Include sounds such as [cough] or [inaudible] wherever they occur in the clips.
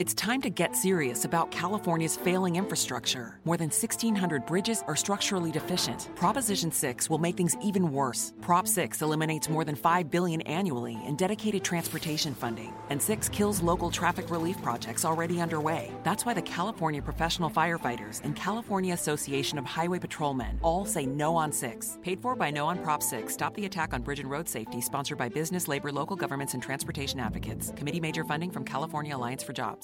It's time to get serious about California's failing infrastructure. More than 1,600 bridges are structurally deficient. Proposition 6 will make things even worse. Prop 6 eliminates more than 5 billion annually in dedicated transportation funding, and 6 kills local traffic relief projects already underway. That's why the California Professional Firefighters and California Association of Highway Patrolmen all say no on 6. Paid for by No on Prop 6. Stop the attack on bridge and road safety, sponsored by business, labor, local governments, and transportation advocates. Committee major funding from California Alliance for Jobs.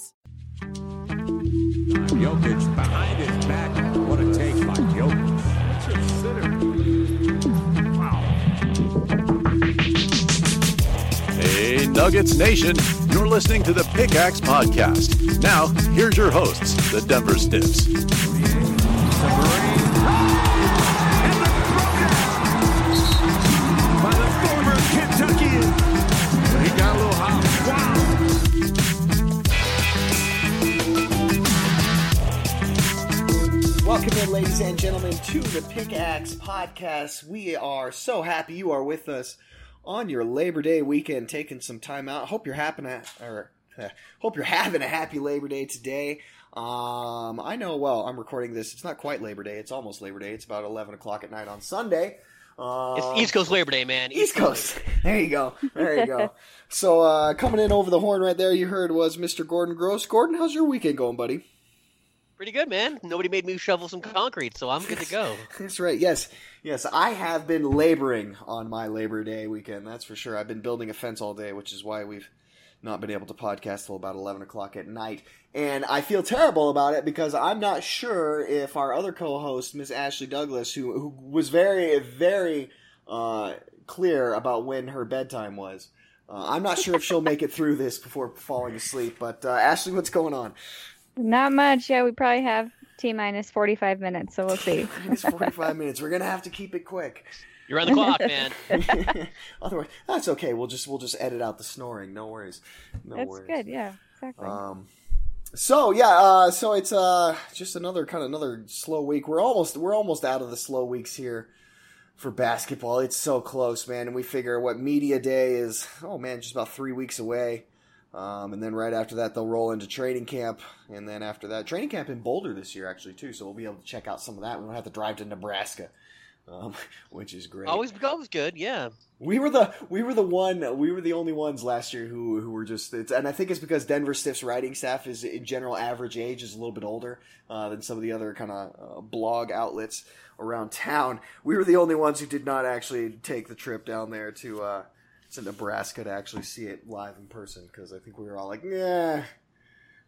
Jokic behind his back. What a take by Jokic. That's. Wow. Hey, Nuggets Nation, you're listening to the Pickaxe Podcast. Now, here's your hosts, the Denver Stiffs. Welcome in, ladies and gentlemen, to the Pickaxe Podcast. We are so happy you are with us on your Labor Day weekend, taking some time out. Hope you're having a, or uh, hope you're having a happy Labor Day today. Um, I know. Well, I'm recording this. It's not quite Labor Day. It's almost Labor Day. It's about 11 o'clock at night on Sunday. Um, It's East Coast Labor Day, man. East Coast. [laughs] There you go. There you go. So uh, coming in over the horn right there, you heard was Mr. Gordon Gross. Gordon, how's your weekend going, buddy? Pretty good, man. Nobody made me shovel some concrete, so I'm good to go. [laughs] That's right. Yes, yes. I have been laboring on my Labor Day weekend. That's for sure. I've been building a fence all day, which is why we've not been able to podcast till about eleven o'clock at night. And I feel terrible about it because I'm not sure if our other co-host, Miss Ashley Douglas, who who was very very uh, clear about when her bedtime was. Uh, I'm not sure if she'll make it through this before falling asleep. But uh, Ashley, what's going on? Not much. Yeah, we probably have T minus 45 minutes, so we'll see. [laughs] It's 45 minutes. We're gonna have to keep it quick. You're on the clock, man. [laughs] Otherwise, that's okay. We'll just we'll just edit out the snoring. No worries. No That's worries. good. Yeah, exactly. Um, so yeah, uh, so it's uh just another kind of another slow week. We're almost we're almost out of the slow weeks here for basketball. It's so close, man. And we figure what media day is. Oh man, just about three weeks away. Um, and then right after that, they'll roll into training camp, and then after that, training camp in Boulder this year actually too. So we'll be able to check out some of that. We don't have to drive to Nebraska, um, [laughs] which is great. always, always good. Yeah. We were the we were the one we were the only ones last year who who were just it's, and I think it's because Denver Stiff's writing staff is in general average age is a little bit older uh, than some of the other kind of uh, blog outlets around town. We were the only ones who did not actually take the trip down there to uh, to Nebraska to actually see it live in person because I think we were all like, yeah,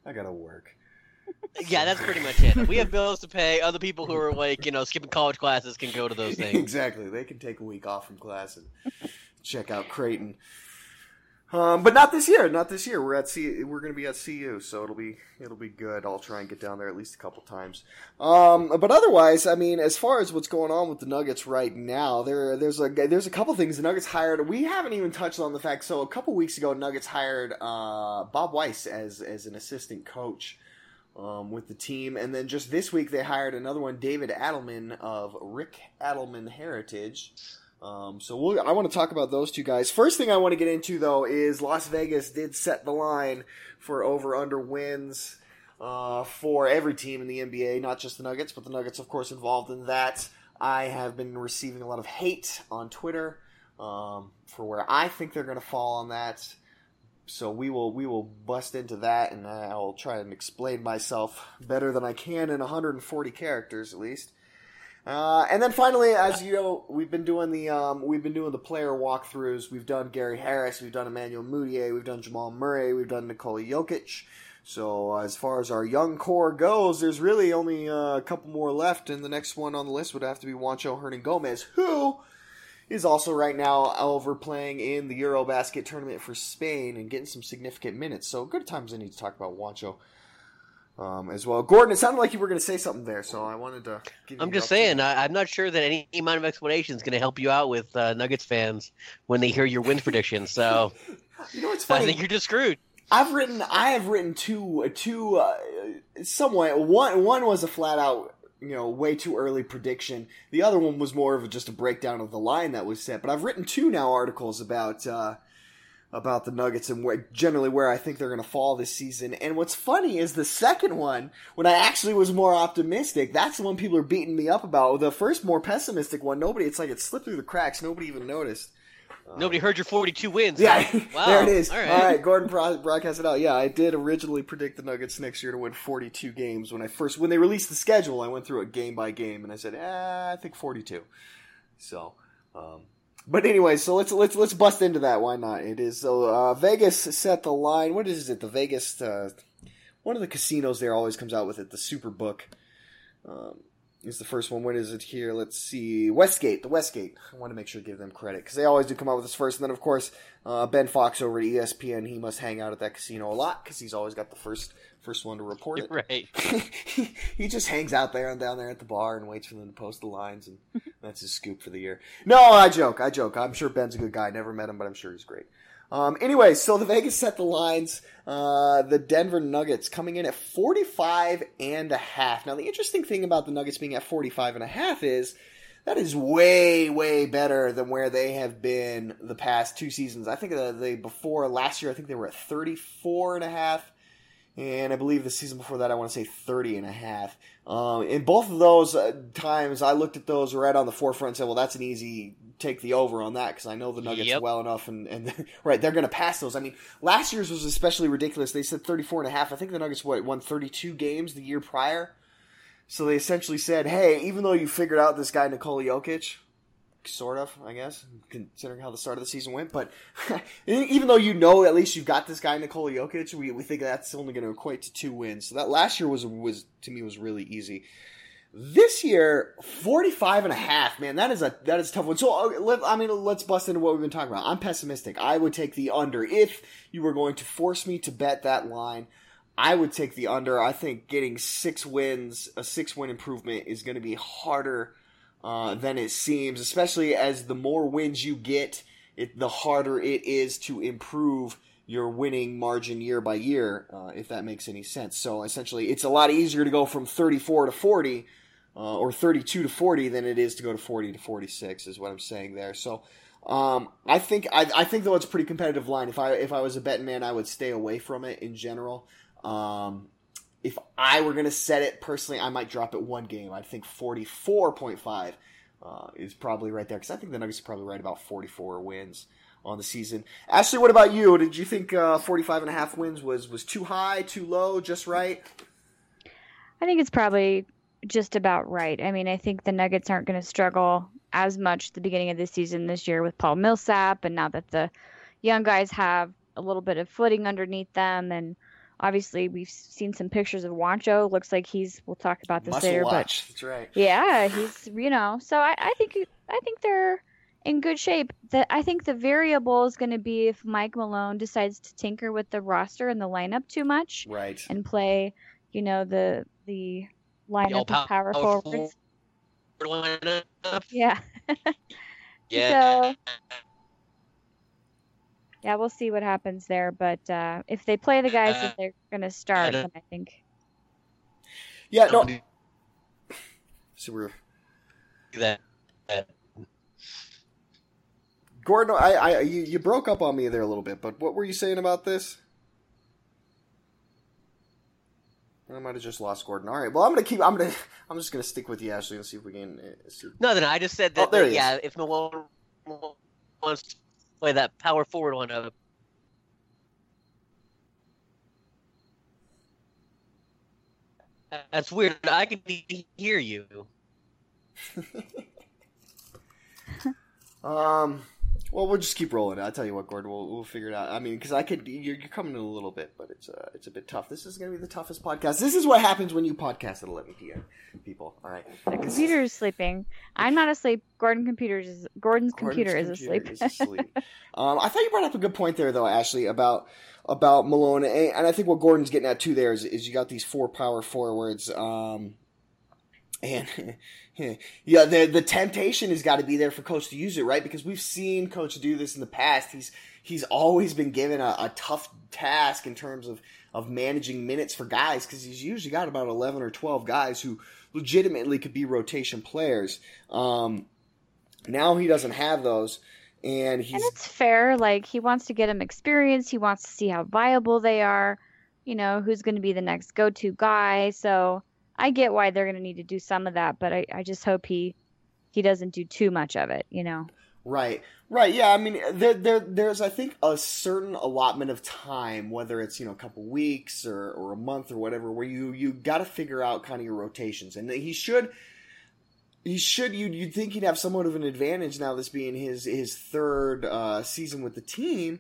I gotta work. Yeah, that's pretty much it. We have bills to pay. Other people who are like, you know, skipping college classes can go to those things. [laughs] exactly. They can take a week off from class and check out Creighton. Um, but not this year. Not this year. We're at C. We're going to be at CU, so it'll be it'll be good. I'll try and get down there at least a couple times. Um, but otherwise, I mean, as far as what's going on with the Nuggets right now, there there's a there's a couple things. The Nuggets hired. We haven't even touched on the fact. So a couple weeks ago, Nuggets hired uh, Bob Weiss as as an assistant coach um, with the team. And then just this week, they hired another one, David Adelman of Rick Adelman Heritage. Um, so we'll, I want to talk about those two guys. First thing I want to get into, though, is Las Vegas did set the line for over under wins uh, for every team in the NBA, not just the Nuggets, but the Nuggets, of course, involved in that. I have been receiving a lot of hate on Twitter um, for where I think they're going to fall on that so we will we will bust into that and I'll try and explain myself better than I can in 140 characters at least. Uh, and then finally, as you know, we've been doing the um, we've been doing the player walkthroughs. We've done Gary Harris, we've done Emmanuel Mudiay, we've done Jamal Murray, we've done Nikola Jokic. So as far as our young core goes, there's really only uh, a couple more left, and the next one on the list would have to be Juancho Hernangomez, who is also right now over playing in the Eurobasket tournament for Spain and getting some significant minutes. So good times I need to talk about Juancho um, as well. Gordon, it sounded like you were going to say something there, so I wanted to. Give you I'm just saying, I, I'm not sure that any amount of explanation is going to help you out with uh, Nuggets fans when they hear your win [laughs] predictions. So You know what's I funny? think you're just screwed. I've written I have written two two uh, somewhat one one was a flat out you know way too early prediction. The other one was more of a, just a breakdown of the line that was set. But I've written two now articles about uh, about the Nuggets and where generally where I think they're going to fall this season. And what's funny is the second one when I actually was more optimistic. That's the one people are beating me up about. The first more pessimistic one, nobody. It's like it slipped through the cracks. Nobody even noticed. Nobody heard your 42 wins. Yeah? [laughs] Wow. there it is. All All right. right, Gordon bro- broadcast it out. Yeah, I did originally predict the Nuggets next year to win 42 games when I first when they released the schedule. I went through it game by game and I said, eh, I think 42. So, um, but anyway, so let's let's let's bust into that. Why not? It is so uh, Vegas set the line. What is it? The Vegas uh, one of the casinos there always comes out with it. The Superbook. Um, is the first one. What is it here? Let's see. Westgate, the Westgate. I want to make sure to give them credit because they always do come out with this first. And then, of course, uh, Ben Fawkes over at ESPN. He must hang out at that casino a lot because he's always got the first first one to report it. [laughs] Right. he, [laughs] he just hangs out there and down there at the bar and waits for them to post the lines, and [laughs] that's his scoop for the year. No, I joke. I joke. I'm sure Ben's a good guy. Never met him, but I'm sure he's great. Um, anyway, so the [laughs] Vegas set the lines. Uh, the Denver Nuggets coming in at 45 and a half. Now, the interesting thing about the Nuggets being at 45 and a half is that is way, way better than where they have been the past two seasons. I think uh, they before last year, I think they were at 34 and a half. And I believe the season before that, I want to say 30 and a half. Um, in both of those uh, times, I looked at those right on the forefront and said, well, that's an easy take the over on that because I know the Nuggets Yep. well enough. And, and [laughs] right, they're going to pass those. I mean, last year's was especially ridiculous. They said 34 and a half. I think the Nuggets, what, won 32 games the year prior? So they essentially said, hey, even though you figured out this guy, Nikola Jokic, sort of, I guess, considering how the start of the season went. But [laughs] even though you know at least you've got this guy Nikola Jokic, we, we think that's only going to equate to two wins. So that last year was was to me was really easy. This year, 45 and a half, man, that is a that is a tough one. So let, I mean, let's bust into what we've been talking about. I'm pessimistic. I would take the under if you were going to force me to bet that line. I would take the under. I think getting six wins, a six win improvement, is going to be harder uh, than it seems, especially as the more wins you get, it, the harder it is to improve your winning margin year by year, uh, if that makes any sense. So essentially, it's a lot easier to go from 34 to 40 uh, or 32 to 40 than it is to go to 40 to 46, is what I'm saying there. So. Um, I think I, I think though it's a pretty competitive line. If I if I was a betting man, I would stay away from it in general. Um, if I were going to set it personally, I might drop it one game. I think 44.5 uh, is probably right there because I think the Nuggets are probably right about 44 wins on the season. Ashley, what about you? Did you think uh, 45 and a half wins was, was too high, too low, just right? I think it's probably just about right. I mean, I think the Nuggets aren't going to struggle as much at the beginning of the season this year with Paul Millsap, and now that the young guys have a little bit of footing underneath them, and obviously we've seen some pictures of Juancho. Looks like he's. We'll talk about this Muscle later, watch. That's right. but yeah, [laughs] he's you know. So I, I think I think they're in good shape. That I think the variable is going to be if Mike Malone decides to tinker with the roster and the lineup too much Right. and play, you know, the the lineup all of power power forwards. lineup. Yeah. [laughs] Yeah. So yeah, we'll see what happens there. But uh, if they play the guys Uh, that they're gonna start, don't- then I think Yeah, no. So we're that. Gordon. I, I, you, you broke up on me there a little bit, but what were you saying about this? I might have just lost Gordon. All right. Well, I'm gonna keep. I'm gonna. [laughs] I'm just gonna stick with you, Ashley. Let's see if we can. Uh, see. No, then I just said that. Oh, there that, yeah, if Malone wants to play that power forward one, uh, that's weird. I can hear you. [laughs] Um. Well, we'll just keep rolling. I'll tell you what, Gordon. We'll, we'll figure it out. I mean, because I could. You're, you're coming in a little bit, but it's uh, it's a bit tough. This is going to be the toughest podcast. This is what happens when you podcast at 11 p.m. People, all right. The computer is sleeping. I'm not asleep. Gordon computers is Gordon's, Gordon's computer is asleep. is [laughs] asleep. um, I thought you brought up a good point there, though, Ashley, about about Malone, and, and I think what Gordon's getting at too there is, is you got these four power forwards. Um, and [laughs] [laughs] yeah, the the temptation has got to be there for coach to use it, right? Because we've seen coach do this in the past. He's he's always been given a, a tough task in terms of of managing minutes for guys because he's usually got about eleven or twelve guys who legitimately could be rotation players. Um, now he doesn't have those, and he's and it's fair. Like he wants to get them experience. He wants to see how viable they are. You know, who's going to be the next go-to guy. So I get why they're going to need to do some of that, but I, I just hope he he doesn't do too much of it. You know. Right, right, yeah. I mean, there, there, there's, I think, a certain allotment of time, whether it's you know a couple weeks or, or a month or whatever, where you you got to figure out kind of your rotations, and he should, he should. You you'd think he'd have somewhat of an advantage now, this being his his third uh, season with the team.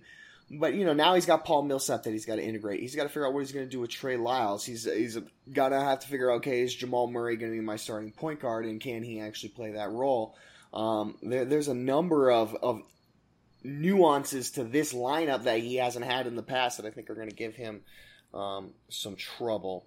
But you know now he's got Paul Millsap that he's got to integrate. He's got to figure out what he's going to do with Trey Lyles. He's he's got to have to figure out okay is Jamal Murray going to be my starting point guard and can he actually play that role? Um, there, there's a number of, of nuances to this lineup that he hasn't had in the past that I think are going to give him um, some trouble.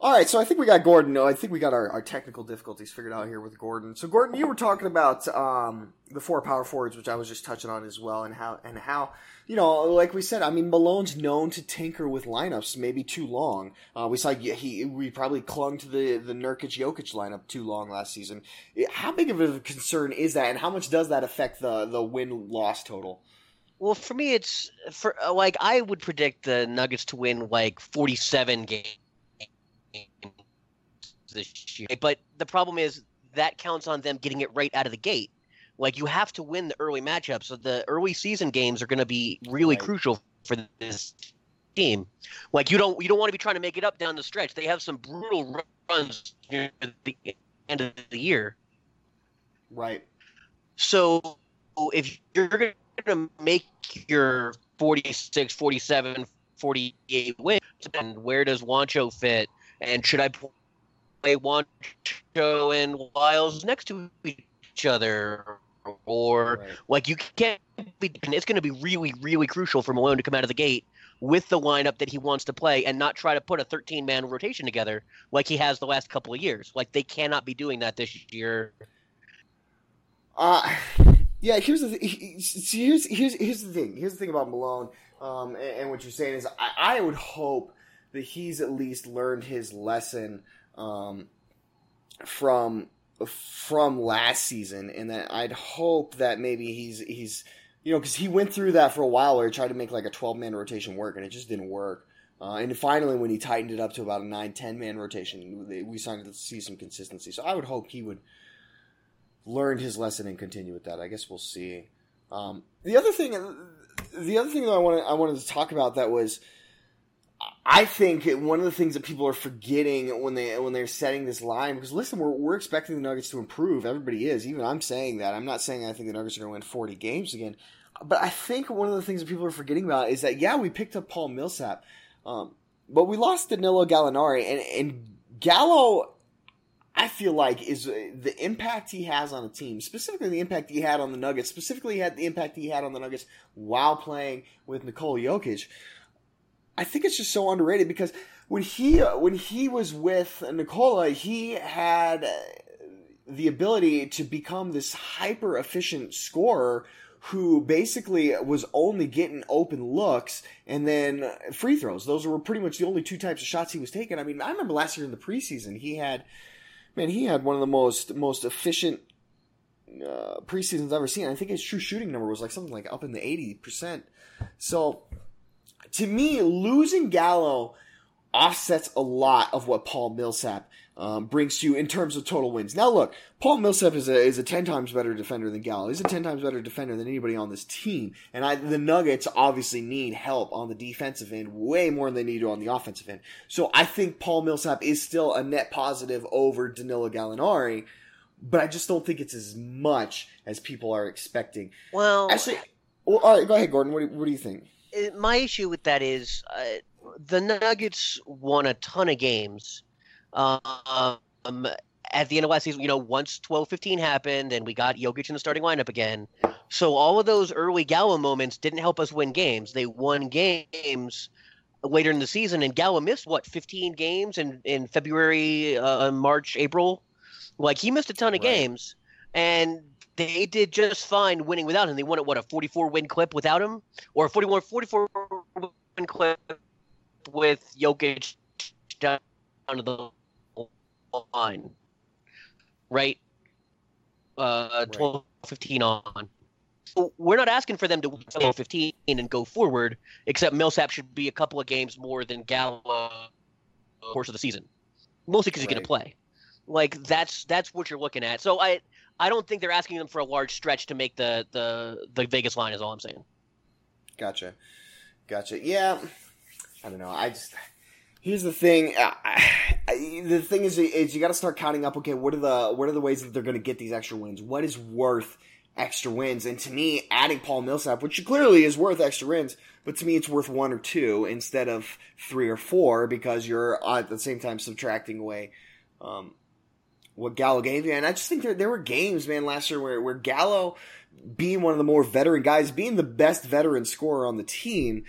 All right, so I think we got Gordon. I think we got our, our technical difficulties figured out here with Gordon. So Gordon, you were talking about um, the four power forwards, which I was just touching on as well, and how and how you know, like we said, I mean, Malone's known to tinker with lineups maybe too long. Uh, we saw he we probably clung to the the Nurkic Jokic lineup too long last season. How big of a concern is that, and how much does that affect the the win loss total? Well, for me, it's for like I would predict the Nuggets to win like forty-seven games this year. But the problem is that counts on them getting it right out of the gate. Like you have to win the early matchups. So the early season games are going to be really Right. crucial for this team. Like you don't you don't want to be trying to make it up down the stretch. They have some brutal runs near the end of the year. Right. So if you're going to make your 46, 47, 48 wins, and where does Juancho fit? And should I Juancho and Wiles next to each other? Or Right. like you can't be. It's going to be really, really crucial for Malone to come out of the gate with the lineup that he wants to play and not try to put a 13 man rotation together like he has the last couple of years. Like they cannot be doing that this year. Uh, yeah. Here's the th- here's here's here's the thing. Here's the thing about Malone. Um, and, and what you're saying is, I, I would hope that he's at least learned his lesson um, from from last season, and that I'd hope that maybe he's he's you know because he went through that for a while where he tried to make like a 12 man rotation work, and it just didn't work. Uh, and finally, when he tightened it up to about a 9 10 man rotation, we- we started to see some consistency. So I would hope he would learn his lesson and continue with that. I guess we'll see. Um, the other thing, the other thing that I wanted I wanted to talk about that was, I think one of the things that people are forgetting when they when they're setting this line because listen, we're we're expecting the Nuggets to improve. Everybody is. Even I'm saying that. I'm not saying I think the Nuggets are going to win 40 games again. But I think one of the things that people are forgetting about is that yeah, we picked up Paul Millsap, um, but we lost Danilo Gallinari and and Gallo I feel like is the impact he has on a team, specifically the impact he had on the Nuggets, specifically had the impact he had on the Nuggets while playing with Nikola Jokic. I think it's just so underrated because when he when he was with Nikola, he had the ability to become this hyper efficient scorer who basically was only getting open looks and then free throws. Those were pretty much the only two types of shots he was taking. I mean, I remember last year in the preseason, he had man, he had one of the most most efficient uh, preseasons I've ever seen. I think his true shooting number was like something like up in the eighty percent. So, to me, losing Gallo offsets a lot of what Paul Millsap um, brings to you in terms of total wins. Now, look, Paul Millsap is a is a ten times better defender than Gallo. He's a ten times better defender than anybody on this team. And I, the Nuggets obviously need help on the defensive end way more than they need to on the offensive end. So I think Paul Millsap is still a net positive over Danilo Gallinari, but I just don't think it's as much as people are expecting. Well, Actually, Well, all right, go ahead, Gordon. What do, what do you think? My issue with that is uh, the Nuggets won a ton of games. Um, at the end of last season, you know, once 12-15 happened and we got Jokic in the starting lineup again. So all of those early Gallo moments didn't help us win games. They won games later in the season, and Gallo missed what 15 games in in February, uh, March, April. Like he missed a ton of Right. games, and they did just fine winning without him. They won at what a 44 win clip without him, or a 41 44 win clip with Jokic down to the line, right? Uh, 12 15 on. So we're not asking for them to win 12 15 and go forward, except Millsap should be a couple of games more than Gallo course of the season, mostly because he's going to play. Like that's that's what you're looking at. So I I don't think they're asking them for a large stretch to make the the the Vegas line. Is all I'm saying. Gotcha, gotcha. Yeah, I don't know. I just here's the thing. I, I, the thing is, is you got to start counting up. Okay, what are the what are the ways that they're going to get these extra wins? What is worth extra wins? And to me, adding Paul Millsap, which clearly is worth extra wins, but to me, it's worth one or two instead of three or four because you're at the same time subtracting away. Um, what Gallo gave you, and I just think there, there were games, man, last year where, where Gallo, being one of the more veteran guys, being the best veteran scorer on the team,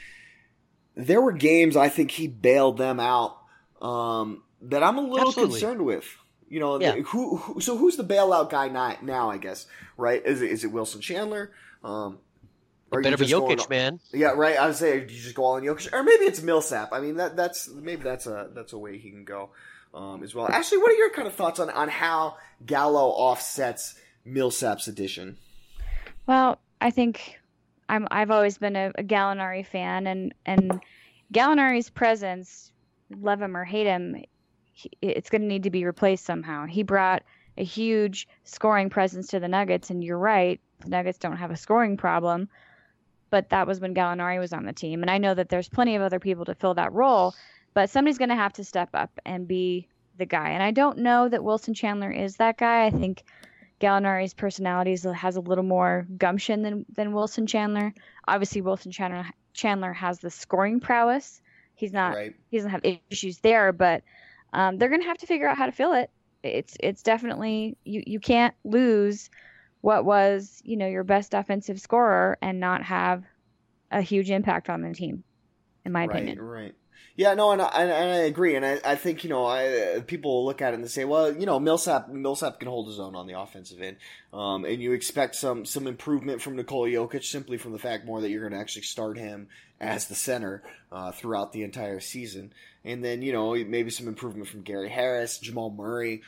there were games I think he bailed them out um, that I'm a little Absolutely. concerned with. You know, Yeah. who, who so who's the bailout guy now? Now I guess right? Is it, is it Wilson Chandler? Um, or Better be Jokic, man. Yeah, right. I would say you just go all in Jokic, or maybe it's Millsap. I mean, that that's maybe that's a that's a way he can go um, as well. Ashley, what are your kind of thoughts on on how Gallo offsets Millsap's addition? Well, I think I'm I've always been a, a Gallinari fan and and Gallinari's presence, love him or hate him, he, it's going to need to be replaced somehow. He brought a huge scoring presence to the Nuggets and you're right, the Nuggets don't have a scoring problem, but that was when Gallinari was on the team and I know that there's plenty of other people to fill that role, but somebody's going to have to step up and be the guy. And I don't know that Wilson Chandler is that guy. I think Gallinari's personality has a little more gumption than than Wilson Chandler. Obviously, Wilson Chandler Chandler has the scoring prowess. He's not right. he doesn't have issues there, but um, they're gonna have to figure out how to fill it. It's it's definitely you you can't lose what was you know your best offensive scorer and not have a huge impact on the team, in my right, opinion. Right. Yeah, no, and I, and I agree, and I, I think you know, I, people will look at it and say, well, you know, Millsap Millsap can hold his own on the offensive end, um, and you expect some some improvement from Nikola Jokic simply from the fact more that you're going to actually start him as the center uh, throughout the entire season, and then you know maybe some improvement from Gary Harris, Jamal Murray.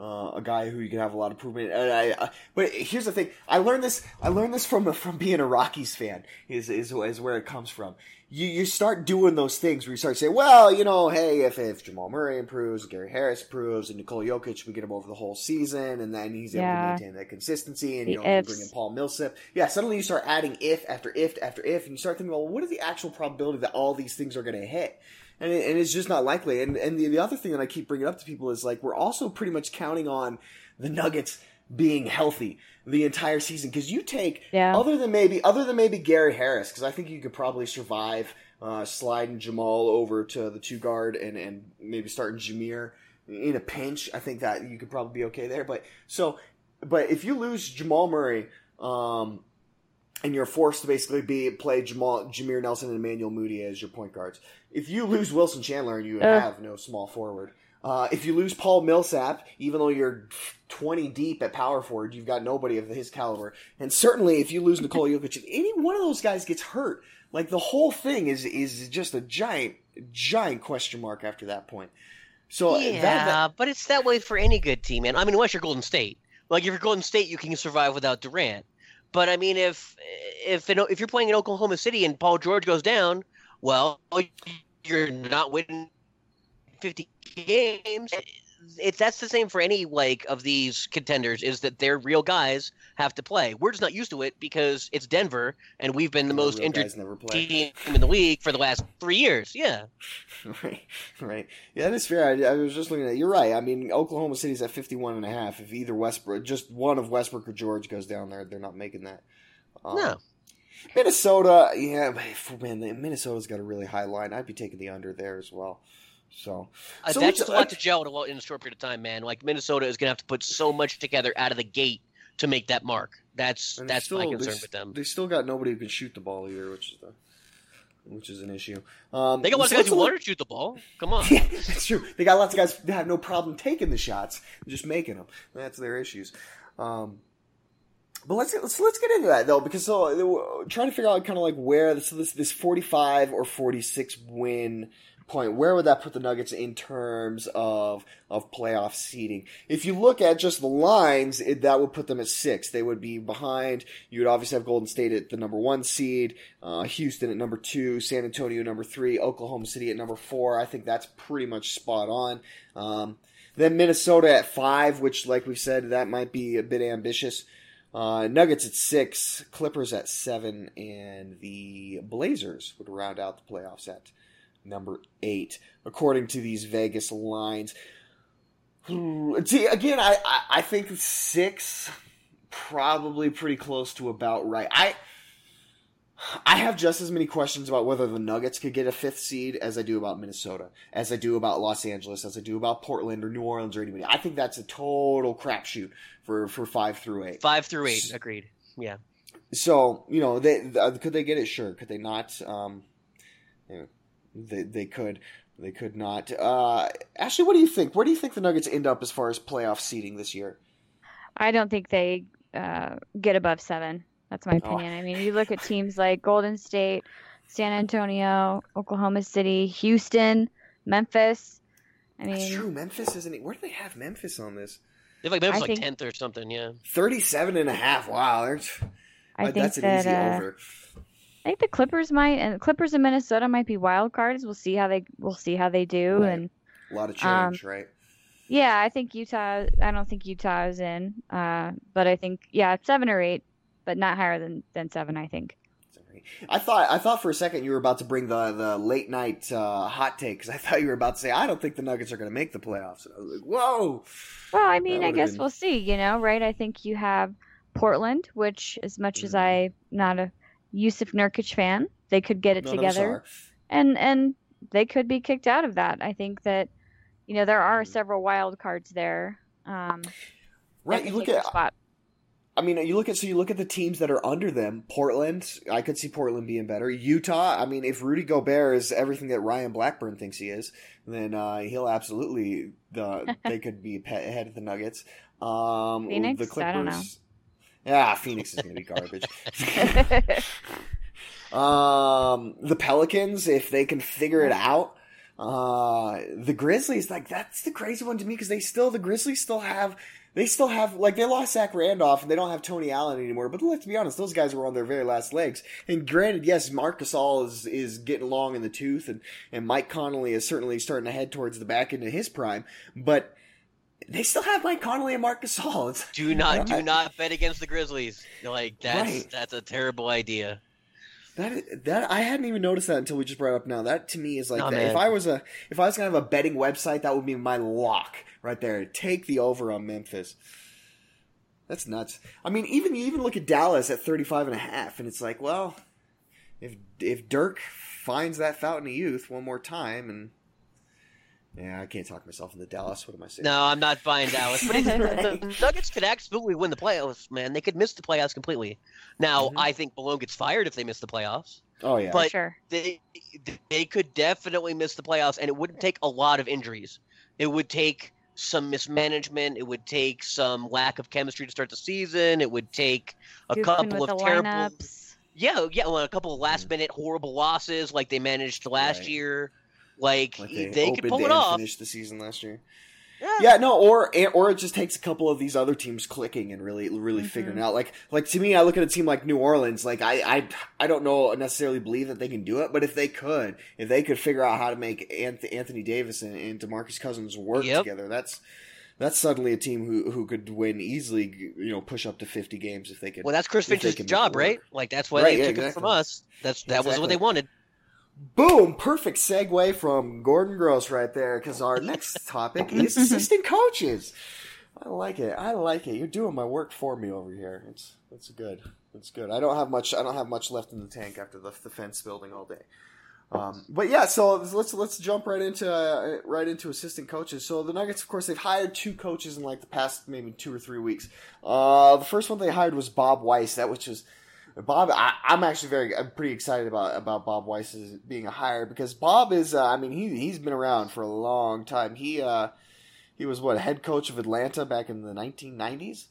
Uh, a guy who you can have a lot of improvement. And I, I, but here's the thing: I learned this. I learned this from [laughs] from being a Rockies fan. Is is, is where it comes from you, you start doing those things where you start saying, well, you know, hey, if, if Jamal Murray improves, Gary Harris improves, and Nikola Jokic, we get him over the whole season, and then he's able Yeah. to maintain that consistency, and The you know, you bring in Paul Millsap. Yeah, suddenly you start adding if after if after if, and you start thinking, well, what is the actual probability that all these things are going to hit? And, it, and it's just not likely. And, and the, the other thing that I keep bringing up to people is like, we're also pretty much counting on the Nuggets being healthy the entire season because you take Yeah. other than maybe other than maybe Gary Harris because I think you could probably survive uh, sliding Jamal over to the two guard and and maybe starting Jameer in a pinch. I think that you could probably be okay there. But so, but if you lose Jamal Murray, um, and you're forced to basically be play Jamal Jameer Nelson and Emmanuel Mudiay as your point guards. If you lose Wilson Chandler and you Ugh. have no small forward, uh, if you lose Paul Millsap, even though you're 20 deep at power forward, you've got nobody of his caliber. And certainly, if you lose Nikola Jokic, if any one of those guys gets hurt, like the whole thing is is just a giant giant question mark after that point. So yeah, that, that- but it's that way for any good team, man. I mean, unless you're Golden State. Like if you're Golden State, you can survive without Durant. But I mean, if if if you're playing in Oklahoma City and Paul George goes down, well, you're not winning 50 games. It, that's the same for any like of these contenders. Is that their real guys have to play? We're just not used to it because it's Denver, and we've been the most injured guys never play. team in the league for the last three years. Yeah. [laughs] Right, right. Yeah, that is fair. I, I was just looking at. You're right. I mean, Oklahoma City's at 51 and a half. If either Westbrook, just one of Westbrook or George goes down there, they're not making that. Um, No. Minnesota, yeah, man, Minnesota's got a really high line. I'd be taking the under there as well. So, uh, so that's just a lot to gel in a, in a short period of time, man. Like Minnesota is going to have to put so much together out of the gate to make that mark. That's that's still, my concern they, with them. They still got nobody who can shoot the ball either, which is the which is an issue. Um, they got lots so of guys who want to shoot the ball. Come on, [laughs] yeah, that's true. They got lots of guys that have no problem taking the shots, just making them. That's their issues. Um, but let's let's let's get into that though, because so trying to figure out kind of like where so this this forty five or forty six win point, where would that put the Nuggets in terms of of playoff seeding? If you look at just the lines, it, that would put them at six. They would be behind. You would obviously have Golden State at the number one seed, uh, Houston at number two, San Antonio number three, Oklahoma City at number four. I think that's pretty much spot on. Um, then Minnesota at five, which, like we said, that might be a bit ambitious. Uh, Nuggets at six, Clippers at seven, and the Blazers would round out the playoffs at number eight, according to these Vegas lines. [sighs] See, again, I, I, I think six probably pretty close to about right. I I have just as many questions about whether the Nuggets could get a fifth seed as I do about Minnesota, as I do about Los Angeles, as I do about Portland or New Orleans or anybody. I think that's a total crapshoot for for five through eight. Five through eight, agreed. Yeah. So you know, they could they get it? Sure. Could they not? Um, know, they they could. They could not. Uh, Ashley, what do you think? Where do you think the Nuggets end up as far as playoff seeding this year? I don't think they uh, get above seven. That's my oh. opinion. Oh. I mean, you look at teams like Golden State, San Antonio, Oklahoma City, Houston, Memphis. I mean, that's true. Memphis isn't. Where do they have Memphis on this? They have like Memphis I like tenth or something. Yeah, 37 and a half. Wow, I think that's an that, easy uh, over. I think the Clippers might, and Clippers in Minnesota might be wild cards. We'll see how they we'll see how they do, right. and a lot of change, um, right? Yeah, I think Utah. I don't think Utah is in, uh, but I think yeah, seven or eight, but not higher than than seven. I think. I thought I thought for a second you were about to bring the the late night uh, hot take because I thought you were about to say I don't think the Nuggets are going to make the playoffs. And I was like, whoa. Well, I mean, I guess been... we'll see. You know, right? I think you have Portland, which as much mm-hmm. as I'm not a Jusuf Nurkic fan. They could get it None together, and and they could be kicked out of that. I think that you know there are mm. several wild cards there. Um, right, you look at spot. I mean, you look at so you look at the teams that are under them. Portland, I could see Portland being better. Utah, I mean, if Rudy Gobert is everything that Ryan Blackburn thinks he is, then uh, he'll absolutely the [laughs] they could be ahead of the Nuggets. Um, Phoenix, the Clippers, Yeah, Phoenix is going to be garbage. [laughs] um, the Pelicans, if they can figure it out. Uh, the Grizzlies, like that's the crazy one to me because they still the Grizzlies still have they still have like they lost Zach Randolph and they don't have Tony Allen anymore. But let's be honest, those guys were on their very last legs. And granted, yes, Marcus Gasol is is getting long in the tooth, and and Mike Conley is certainly starting to head towards the back end of his prime, but they still have Mike Conley and Marc Gasol. It's, do not do not bet against the Grizzlies. Like that's right. that's a terrible idea. That that I hadn't even noticed that until we just brought up now. That to me is like that. if I was a if I was gonna have a betting website, that would be my lock right there. Take the over on Memphis. That's nuts. I mean, even you even look at Dallas at 35 and a half and it's like, well, if if Dirk finds that fountain of youth one more time and yeah, I can't talk myself into Dallas. What am I saying? No, I'm not buying Dallas. [laughs] But the Nuggets could absolutely win the playoffs, man. They could miss the playoffs completely. Now, mm-hmm. I think Malone gets fired if they miss the playoffs. Oh yeah, but sure. they they could definitely miss the playoffs, and it wouldn't take a lot of injuries. It would take some mismanagement. It would take some lack of chemistry to start the season. It would take a couple of terrible. Lineups. Yeah, yeah, well, a couple of last minute horrible losses like they managed last right. year. Like, like they, they could pull it off. Finish the season last year. Yeah. yeah, no, or or it just takes a couple of these other teams clicking and really really mm-hmm. figuring out. Like like to me, I look at a team like New Orleans. Like I I I don't know necessarily believe that they can do it, but if they could, if they could figure out how to make Anthony Davis and, and Demarcus Cousins work yep. together, that's that's suddenly a team who who could win easily. You know, push up to fifty games if they could. Well, that's Chris Finch's job, right? Like that's why right, they yeah, took exactly. it from us. That's that exactly. was what they wanted. Boom! Perfect segue from Gordon Gross right there, because our next [laughs] topic is assistant coaches. I like it. I like it. You're doing my work for me over here. It's it's good. That's good. I don't have much. I don't have much left in the tank after the, the fence building all day. Um, but yeah, so let's let's jump right into uh, right into assistant coaches. So the Nuggets, of course, they've hired two coaches in like the past maybe two or three weeks. Uh, the first one they hired was Bob Weiss. That which is Bob. I, am actually very, I'm pretty excited about about Bob Weiss being a hire because Bob is. Uh, I mean, he he's been around for a long time. He uh, he was what head coach of Atlanta back in the 1990s.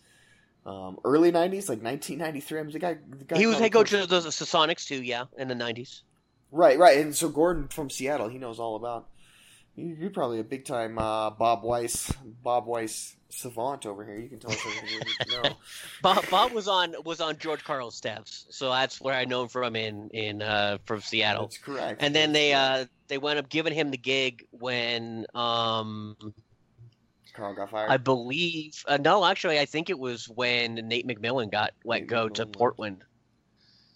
Um, early '90s, like 1993. I mean, the guy, the guy he was head coach of the, the Sonics too, yeah, in the '90s. Right, right. And so Gordon from Seattle, he knows all about. You're probably a big time uh, Bob Weiss, Bob Weiss savant over here. You can tell us everything you need to know. [laughs] Bob, Bob was on was on George Karl's staffs, so that's where I know him from in in uh, from Seattle. That's correct. And then they uh, they wound up giving him the gig when um, Karl got fired. I believe uh, no, actually, I think it was when Nate McMillan got let Nate go McMillan. to Portland.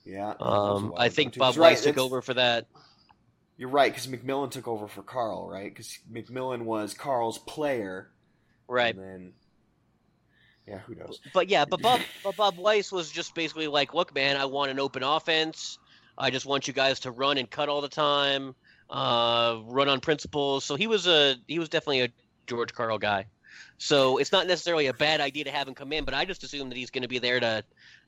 Yeah. Um, I think Bob right, Weiss took over for that. You're right, because McMillan took over for Karl, right? Because McMillan was Karl's player, right? And then, yeah, who knows? But yeah, but Bob, but Bob Weiss was just basically like, "Look, man, I want an open offense. I just want you guys to run and cut all the time, uh, run on principles." So he was a he was definitely a George Karl guy. So it's not necessarily a bad idea to have him come in, but I just assume that he's going to be there to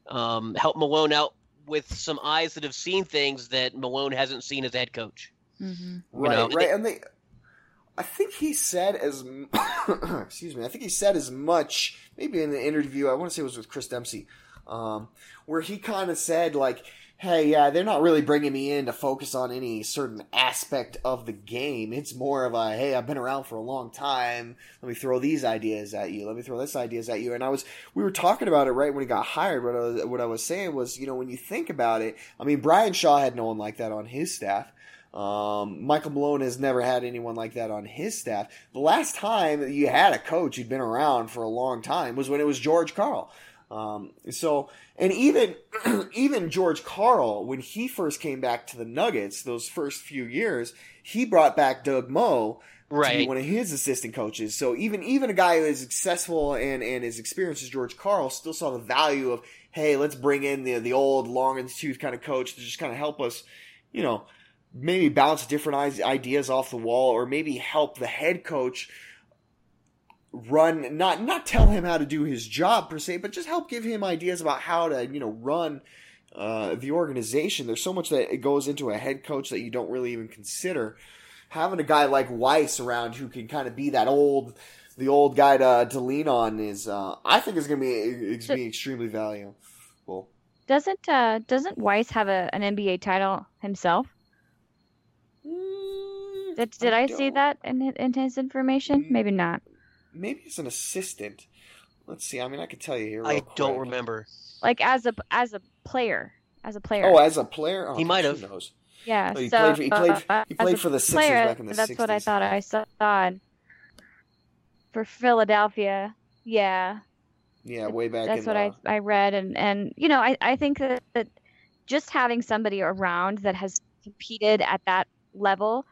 um, help Malone out with some eyes that have seen things that Malone hasn't seen as head coach. Mm-hmm. Right, know? right, and they. I think he said as [coughs] excuse me. I think he said as much maybe in the interview. I want to say it was with Chris Dempsey, um, where he kind of said like hey, yeah, they're not really bringing me in to focus on any certain aspect of the game. It's more of a, hey, I've been around for a long time. Let me throw these ideas at you. Let me throw this ideas at you. And I was, we were talking about it right when he got hired. What I was, what I was saying was, you know, when you think about it, I mean, Brian Shaw had no one like that on his staff. Um, Michael Malone has never had anyone like that on his staff. The last time you had a coach who'd been around for a long time was when it was George Karl. Um, so, and even [clears throat] even George Karl, when he first came back to the Nuggets, those first few years, he brought back Doug Moe right. to be one of his assistant coaches. So even even a guy who is successful and and as experienced as George Karl still saw the value of hey, let's bring in the the old long and tooth kind of coach to just kind of help us, you know, maybe bounce different ideas off the wall, or maybe help the head coach run not not tell him how to do his job per se, but just help give him ideas about how to you know run uh, the organization. There's so much that it goes into a head coach that you don't really even consider. Having a guy like Weiss around who can kind of be that old, the old guy to, to lean on is, uh, I think is going to be be extremely valuable. Doesn't uh, doesn't Weiss have a, an NBA title himself? Did, did I, I see that in in his information? Mm, Maybe not maybe as an assistant. Let's see. I mean, I could tell you here. I quick. don't remember. Like as a as a player, as a player. Oh, as a player, oh, he might have. Knows. Yeah. Oh, he, so, played, he played. Uh, he played for the Sixers player, back in the that's 60s. what I thought I saw. For Philadelphia, yeah. Yeah, way back. That's what I I read, and and you know I I think that, that just having somebody around that has competed at that level,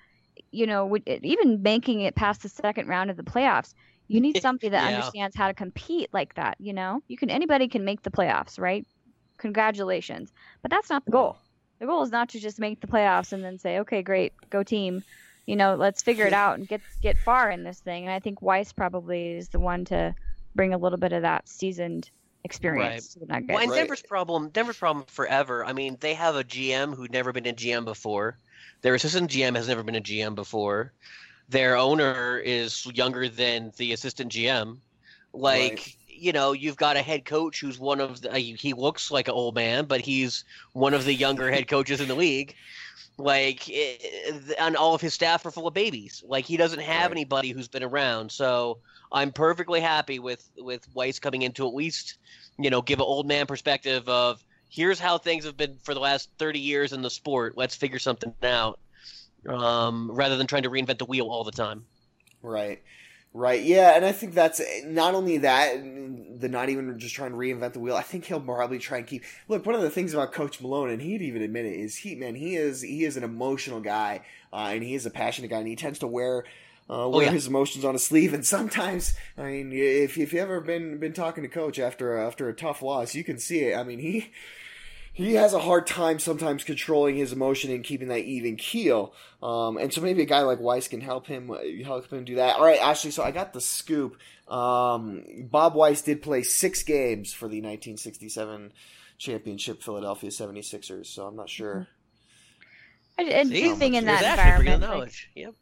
you know, would, even making it past the second round of the playoffs, you need [laughs] somebody that yeah. understands how to compete like that, you know? You can anybody can make the playoffs, right? Congratulations. But that's not the goal. The goal is not to just make the playoffs and then say, "Okay, great, go team." You know, let's figure it out and get get far in this thing. And I think Weiss probably is the one to bring a little bit of that seasoned experience right. to the Nuggets. Well, and Denver's problem, Denver's problem forever. I mean, they have a GM who'd never been a GM before. Their assistant GM has never been a GM before their owner is younger than the assistant GM. Like, right. you know, you've got a head coach who's one of the, he looks like an old man, but he's one of the younger head coaches in the league. Like, it, eh, and all of his staff are full of babies. Like, he doesn't have right. anybody who's been around. So I'm perfectly happy with with Weiss coming in to at least, you know, give an old man perspective of here's how things have been for the last 30 years in the sport. Let's figure something out um, rather than trying to reinvent the wheel all the time. Right. Right. Yeah, and I think that's not only that, the not even just trying to reinvent the wheel. I think he'll probably try and keep. Look, one of the things about Coach Malone, and he'd even admit it, is he man, he is he is an emotional guy, uh, and he is a passionate guy, and he tends to wear. Uh, wear oh, yeah. his emotions on his sleeve, and sometimes, I mean, if if you ever been been talking to Coach after after a tough loss, you can see it. I mean, he he has a hard time sometimes controlling his emotion and keeping that even keel. Um, and so maybe a guy like Weiss can help him help him do that. All right, Ashley. So I got the scoop. Um, Bob Weiss did play six games for the 1967 championship Philadelphia 76ers. So I'm not sure. And, and See? anything in that Ashley bringing environment. the like- Yep.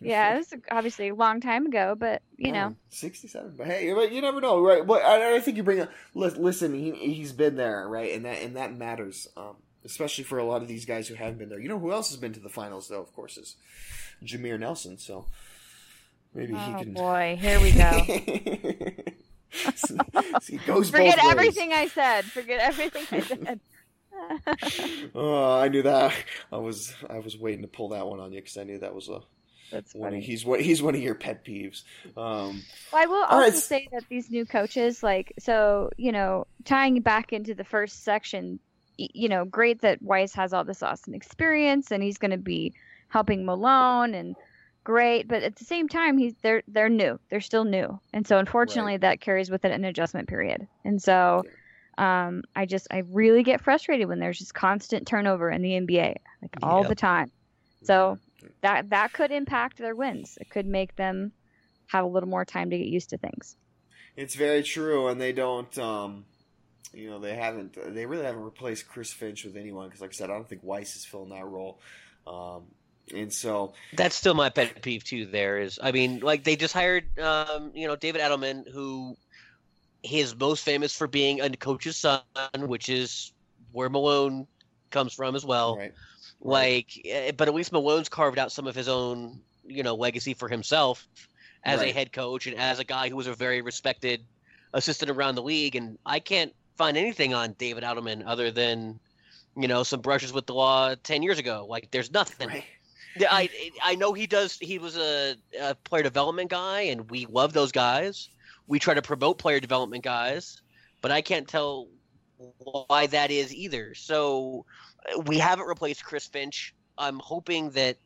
Yeah, it was obviously a long time ago, but you know, 67. But hey, but you never know, right? But I, I think you bring up. Listen, he he's been there, right? And that and that matters, um, especially for a lot of these guys who haven't been there. You know who else has been to the finals, though? Of course, is Jameer Nelson. So maybe he can oh [laughs] boy, here we go. see, see, goes Forget everything I said. Forget everything I said. [laughs] [laughs] Oh, I knew that. I was I was waiting to pull that one on you because I knew that was a That's one. Of, funny. he's one. He's one of your pet peeves. Um, Well, I will also right. say that these new coaches, like, so you know, tying back into the first section, you know, great that Weiss has all this awesome experience and he's going to be helping Malone and great, but at the same time, he's they're they're new, they're still new, and so unfortunately, that carries with it an adjustment period, and so. Um, I just I really get frustrated when there's just constant turnover in the NBA, like all Yep. the time. So that that could impact their wins. It could make them have a little more time to get used to things. It's very true, and they don't. Um, you know, they haven't. They really haven't replaced Chris Finch with anyone because, like I said, I don't think Weiss is filling that role. Um, and so, That's still my pet peeve too. There is, I mean, like they just hired, um, you know, David Adelman, who he is most famous for being a coach's son, which is where Malone comes from as well. right, Like, eh, but at least Malone's carved out some of his own, you know, legacy for himself as a head coach and as a guy who was a very respected assistant around the league. And I can't find anything on David Adelman other than, you know, some brushes with the law ten years ago. Like, there's nothing. right, Yeah, I I know he does. He was a, a player development guy, and we love those guys. We try to promote player development guys, but I can't tell why that is either. So we haven't replaced Chris Finch. I'm hoping that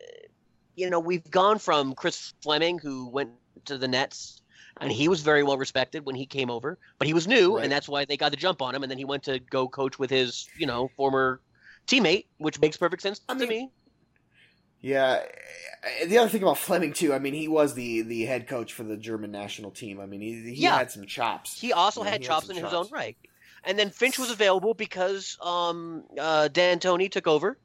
uh, you know we've gone from Chris Fleming, who went to the Nets, and he was very well respected when he came over, but he was new, Right. and that's why they got the jump on him. And then he went to go coach with his you know former teammate, which makes perfect sense I to mean, me. yeah. eh, The other thing about Fleming too, I mean, he was the the head coach for the German national team. I mean, he, he Yeah. had some chops. He also Yeah, had he chops some in his own right. And then Finch was available because um, uh, D'Antoni took over.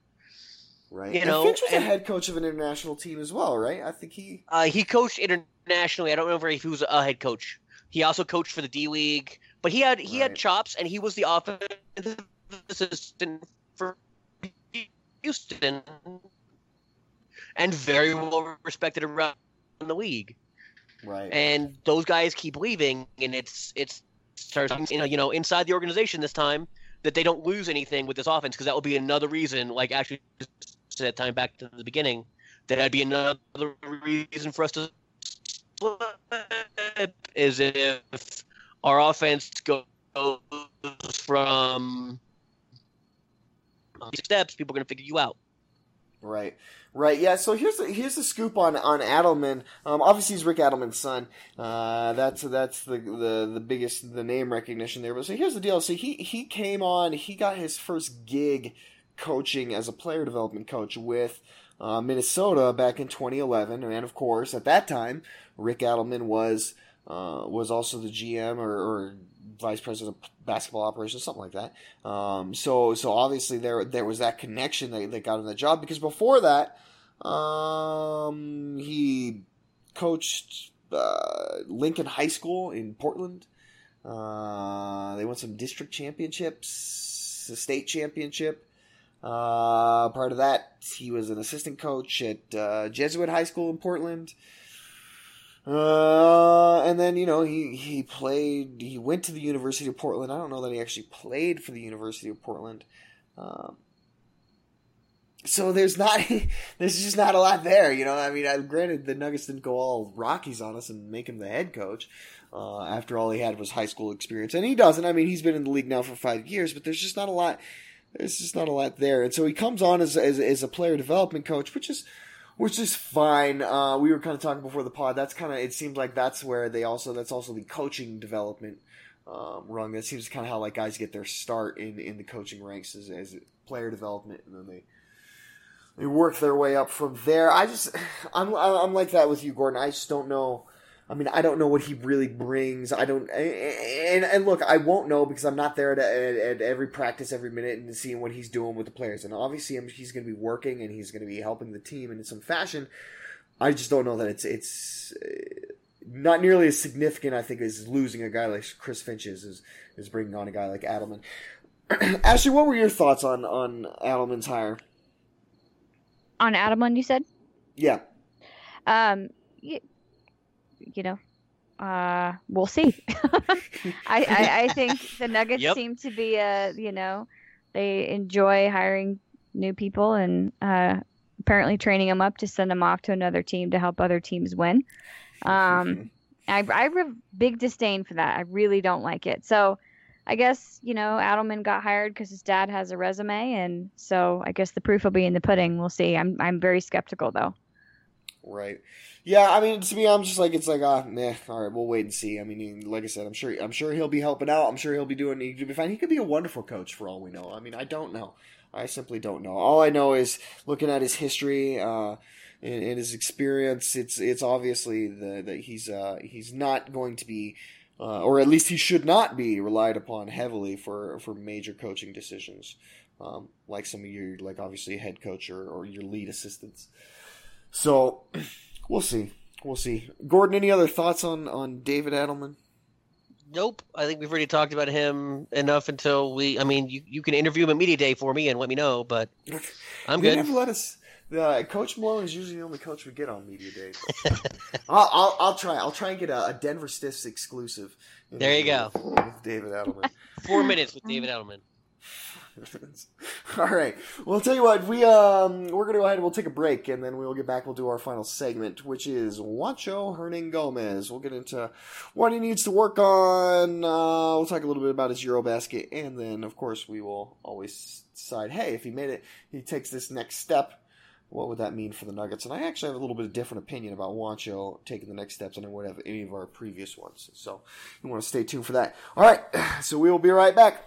right, you And know, Finch was and- a head coach of an international team as well, right? I think he. Uh, he coached internationally. I don't remember if he was a head coach. He also coached for the D League, but he had he had chops, and he was the offensive assistant for Houston, and very well respected around the league. Right. and those guys keep leaving, and it's it's starts you know, inside the organization this time that they don't lose anything with this offense because that will be another reason. Like actually said time back to the beginning, that that'd be another reason for us to slip is if our offense goes from steps, people are going to figure you out. Right, right, yeah. So here's the here's the scoop on on Adelman. Um, obviously he's Rick Adelman's son. Uh, that's that's the, the the biggest the name recognition there. But so here's the deal. So he he came on. He got his first gig coaching as a player development coach with uh, Minnesota back in 2011, and of course at that time Rick Adelman was uh, was also the GM or, or vice president of basketball operations, something like that. Um, so so obviously there there was that connection that, got him the job because before that, um, he coached uh, Lincoln High School in Portland. Uh, they won some district championships, a state championship. Uh, part of that, he was an assistant coach at uh, Jesuit High School in Portland. Uh, and then you know he he played. He went to the University of Portland. I don't know that he actually played for the University of Portland. Um, so there's not [laughs] there's just not a lot there, you know. I mean, I, granted the Nuggets didn't go all Rockies on us and make him the head coach. Uh, after all he had was high school experience, and he doesn't. I mean, he's been in the league now for five years, but there's just not a lot. There's just not a lot there, and so he comes on as as, as a player development coach, which is which is fine. Uh, we were kind of talking before the pod. That's kind of it seems like that's where they also that's also the coaching development um, rung. That seems kind of how like guys get their start in, in the coaching ranks as, as player development, and then they they work their way up from there. I just [sighs] I'm I'm like that with you, Gordon. I just don't know. I mean, I don't know what he really brings. I don't, and and look, I won't know because I'm not there at, at, at every practice, every minute, and seeing what he's doing with the players. And obviously, he's going to be working and he's going to be helping the team in some fashion. I just don't know that it's it's uh, not nearly as significant. I think as losing a guy like Chris Finch is is, is bringing on a guy like Adelman. [clears throat] Ashley, what were your thoughts on on Adelman's hire? On Adelman, you said? Yeah. Um. You, know, uh, we'll see. [laughs] I, I, I think the [laughs] Nuggets yep. seem to be a you know they enjoy hiring new people and uh, apparently training them up to send them off to another team to help other teams win. Um, I, I have big disdain for that. I really don't like it. So I guess you know Adelman got hired because his dad has a resume, and so I guess the proof will be in the pudding. We'll see. I'm I'm very skeptical though. Right. Yeah, I mean, to me, I'm just like it's like, ah, nah. All right, we'll wait and see. I mean, like I said, I'm sure, I'm sure he'll be helping out. I'm sure he'll be doing. He could be fine. He could be a wonderful coach for all we know. I mean, I don't know. I simply don't know. All I know is looking at his history uh, and, and, his experience. It's it's obviously the, that he's uh, he's not going to be, uh, or at least he should not be relied upon heavily for for major coaching decisions, um, like some of your like obviously head coach or, or your lead assistants. So we'll see. We'll see. Gordon, any other thoughts on on David Adelman? Nope. I think we've already talked about him enough until we. I mean, you, you can interview him at media day for me and let me know, but [laughs] I'm good. Never let us. Uh, coach Malone is usually the only coach we get on media day. [laughs] I'll, I'll, I'll try. I'll try and get a, a Denver Stiffs exclusive. There you go. With David Adelman. Four minutes with David Adelman. [laughs] [laughs] All right. Well, I'll tell you what. We um we're gonna go ahead and we'll take a break, and then we'll get back. We'll do our final segment, which is Juancho Hernangomez. We'll get into what he needs to work on. Uh, we'll talk a little bit about his EuroBasket, and then of course we will always decide. Hey, if he made it, he takes this next step. What would that mean for the Nuggets? And I actually have a little bit of different opinion about Juancho taking the next steps than I would have any of our previous ones. So you want to stay tuned for that. All right. [clears throat] So we will be right back.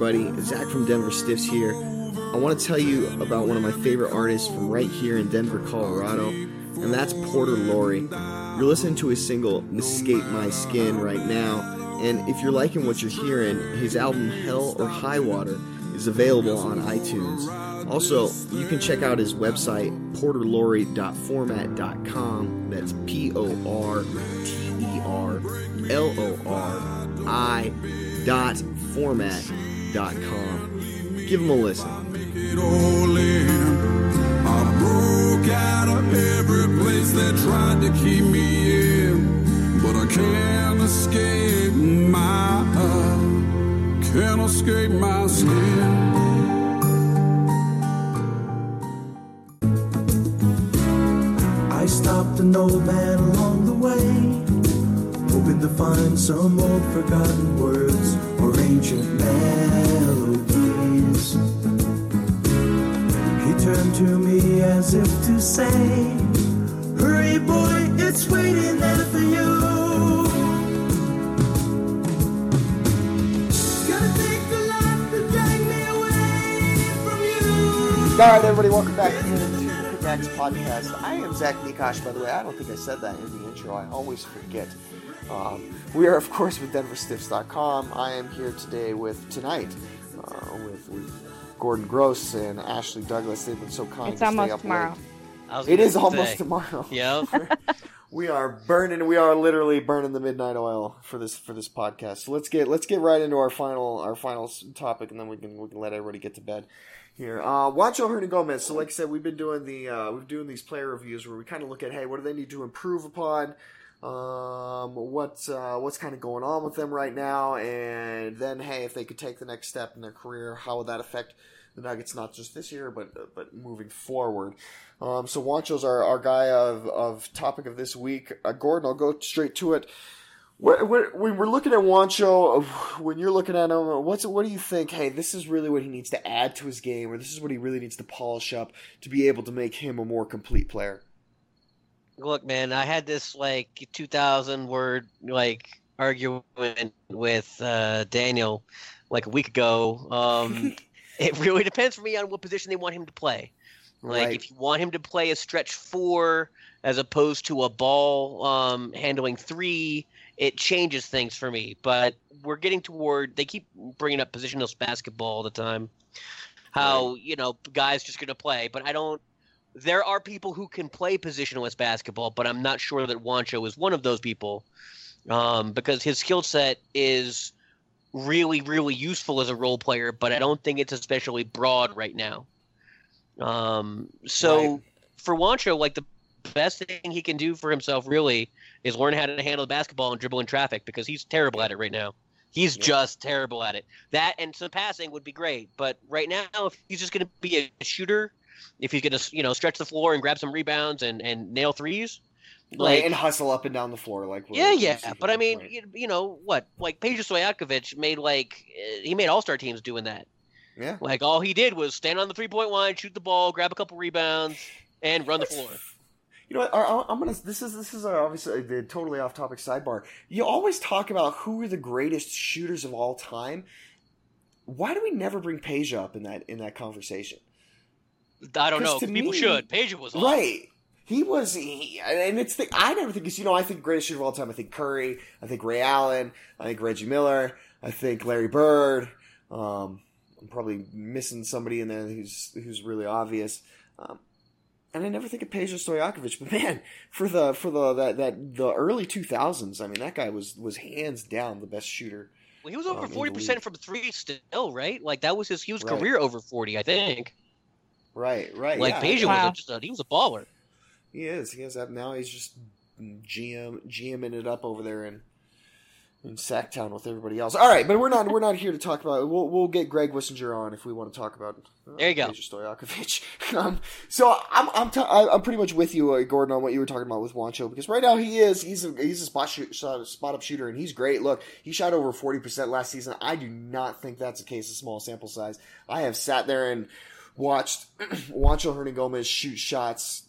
Everybody. Zach from Denver Stiffs here. I want to tell you about one of my favorite artists from right here in Denver, Colorado, and that's Porter Laurie. You're listening to his single, Escape My Skin, right now, and if you're liking what you're hearing, his album Hell or High Water is available on iTunes. Also, you can check out his website, porterlaurie.format.com. That's P O R T E R L O R I dot format com. Give them a listen. I broke out of every place that tried to keep me in, but I can't escape my can't escape my skin. I stopped an old man along the way, hoping to find some old forgotten words or ancient melodies. He turned to me as if to say, Hurry, boy, it's waiting there for you. All right, everybody, welcome back to the Pickaxe Podcast. I am Zach Nikosh, by the way. I don't think I said that in the intro. I always forget. Um, we are, of course, with DenverStiffs.com. I am here today with tonight uh, with, with Gordon Gross and Ashley Douglas. They've been so kind It's to stay almost up tomorrow. late. I was It gonna is almost tomorrow. [laughs] Yep. [laughs] We are burning. We are literally burning the midnight oil for this for this podcast. So let's get let's get right into our final our final topic, and then we can we can let everybody get to bed here. Uh, Juancho Hernangomez. So, like I said, we've been doing the uh, we've doing these player reviews where we kind of look at hey, what do they need to improve upon? Um, what uh, what's kind of going on with them right now, and then hey, if they could take the next step in their career, how would that affect the Nuggets not just this year, but but moving forward? Um, so Juancho's our, our guy of, of topic of this week. Uh, Gordon, I'll go straight to it. When we're looking at Juancho, when you're looking at him, what's what do you think? Hey, this is really what he needs to add to his game, or this is what he really needs to polish up to be able to make him a more complete player. Look, man, I had this like 2,000 word like argument with uh, Daniel like a week ago. Um, [laughs] it really depends for me on what position they want him to play. Like Right. if you want him to play a stretch four as opposed to a ball um, handling three, it changes things for me. But we're getting toward. They keep bringing up positionless basketball all the time. How you know guys just going to play, but I don't. There are people who can play positionless basketball, but I'm not sure that Juancho is one of those people um, because his skill set is really, really useful as a role player, but I don't think it's especially broad right now. Um, so Right. for Juancho, like the best thing he can do for himself really is learn how to handle the basketball and dribble in traffic because he's terrible at it right now. He's Yeah. just terrible at it. That and some passing would be great, but right now, if he's just going to be a shooter, if he's going to you know stretch the floor and grab some rebounds and and nail threes, Right, like and hustle up and down the floor like yeah, yeah, but I mean, right. you, you know what? Like Peja Stojakovic made like uh, he made All Star teams doing that. yeah. Like all he did was stand on the three point line, shoot the ball, grab a couple rebounds, and run the [laughs] floor. You know what? I- I'm gonna. This is this is obviously the totally off topic sidebar. You always talk about who are the greatest shooters of all time. Why do we never bring Peja up in that in that conversation? I don't know. People me- should. Peja was awesome. Right. He was, he, and it's the I never think because you know I think greatest shooter of all time. I think Curry. I think Ray Allen. I think Reggie Miller. I think Larry Bird. Um, I'm probably missing somebody in there who's who's really obvious. Um, and I never think of Peja Stojakovic, but man, for the for the that, that the early 2000s, I mean that guy was was hands down the best shooter. Well, he was Um, over forty percent from three still, right? Like that was his. He was Right. career over forty, I think. Right, right. Like yeah, Peja Wow. was a, just a, he was a baller. He is. He is that now. He's just GM GMing it up over there in in Sacktown with everybody else. All right, but we're not we're not here to talk about. We'll we'll get Greg Wissinger on if we want to talk about. Uh, There you go. Peja Stojakovic. [laughs] um, so I'm I'm t- I- I'm pretty much with you, uh, Gordon, on what you were talking about with Juancho because right now he is he's a, he's a spot shoot, shot, spot up shooter and he's great. Look, he shot over forty percent last season. I do not think that's a case of small sample size. I have sat there and watched [clears throat] Juancho Hernangomez shoot shots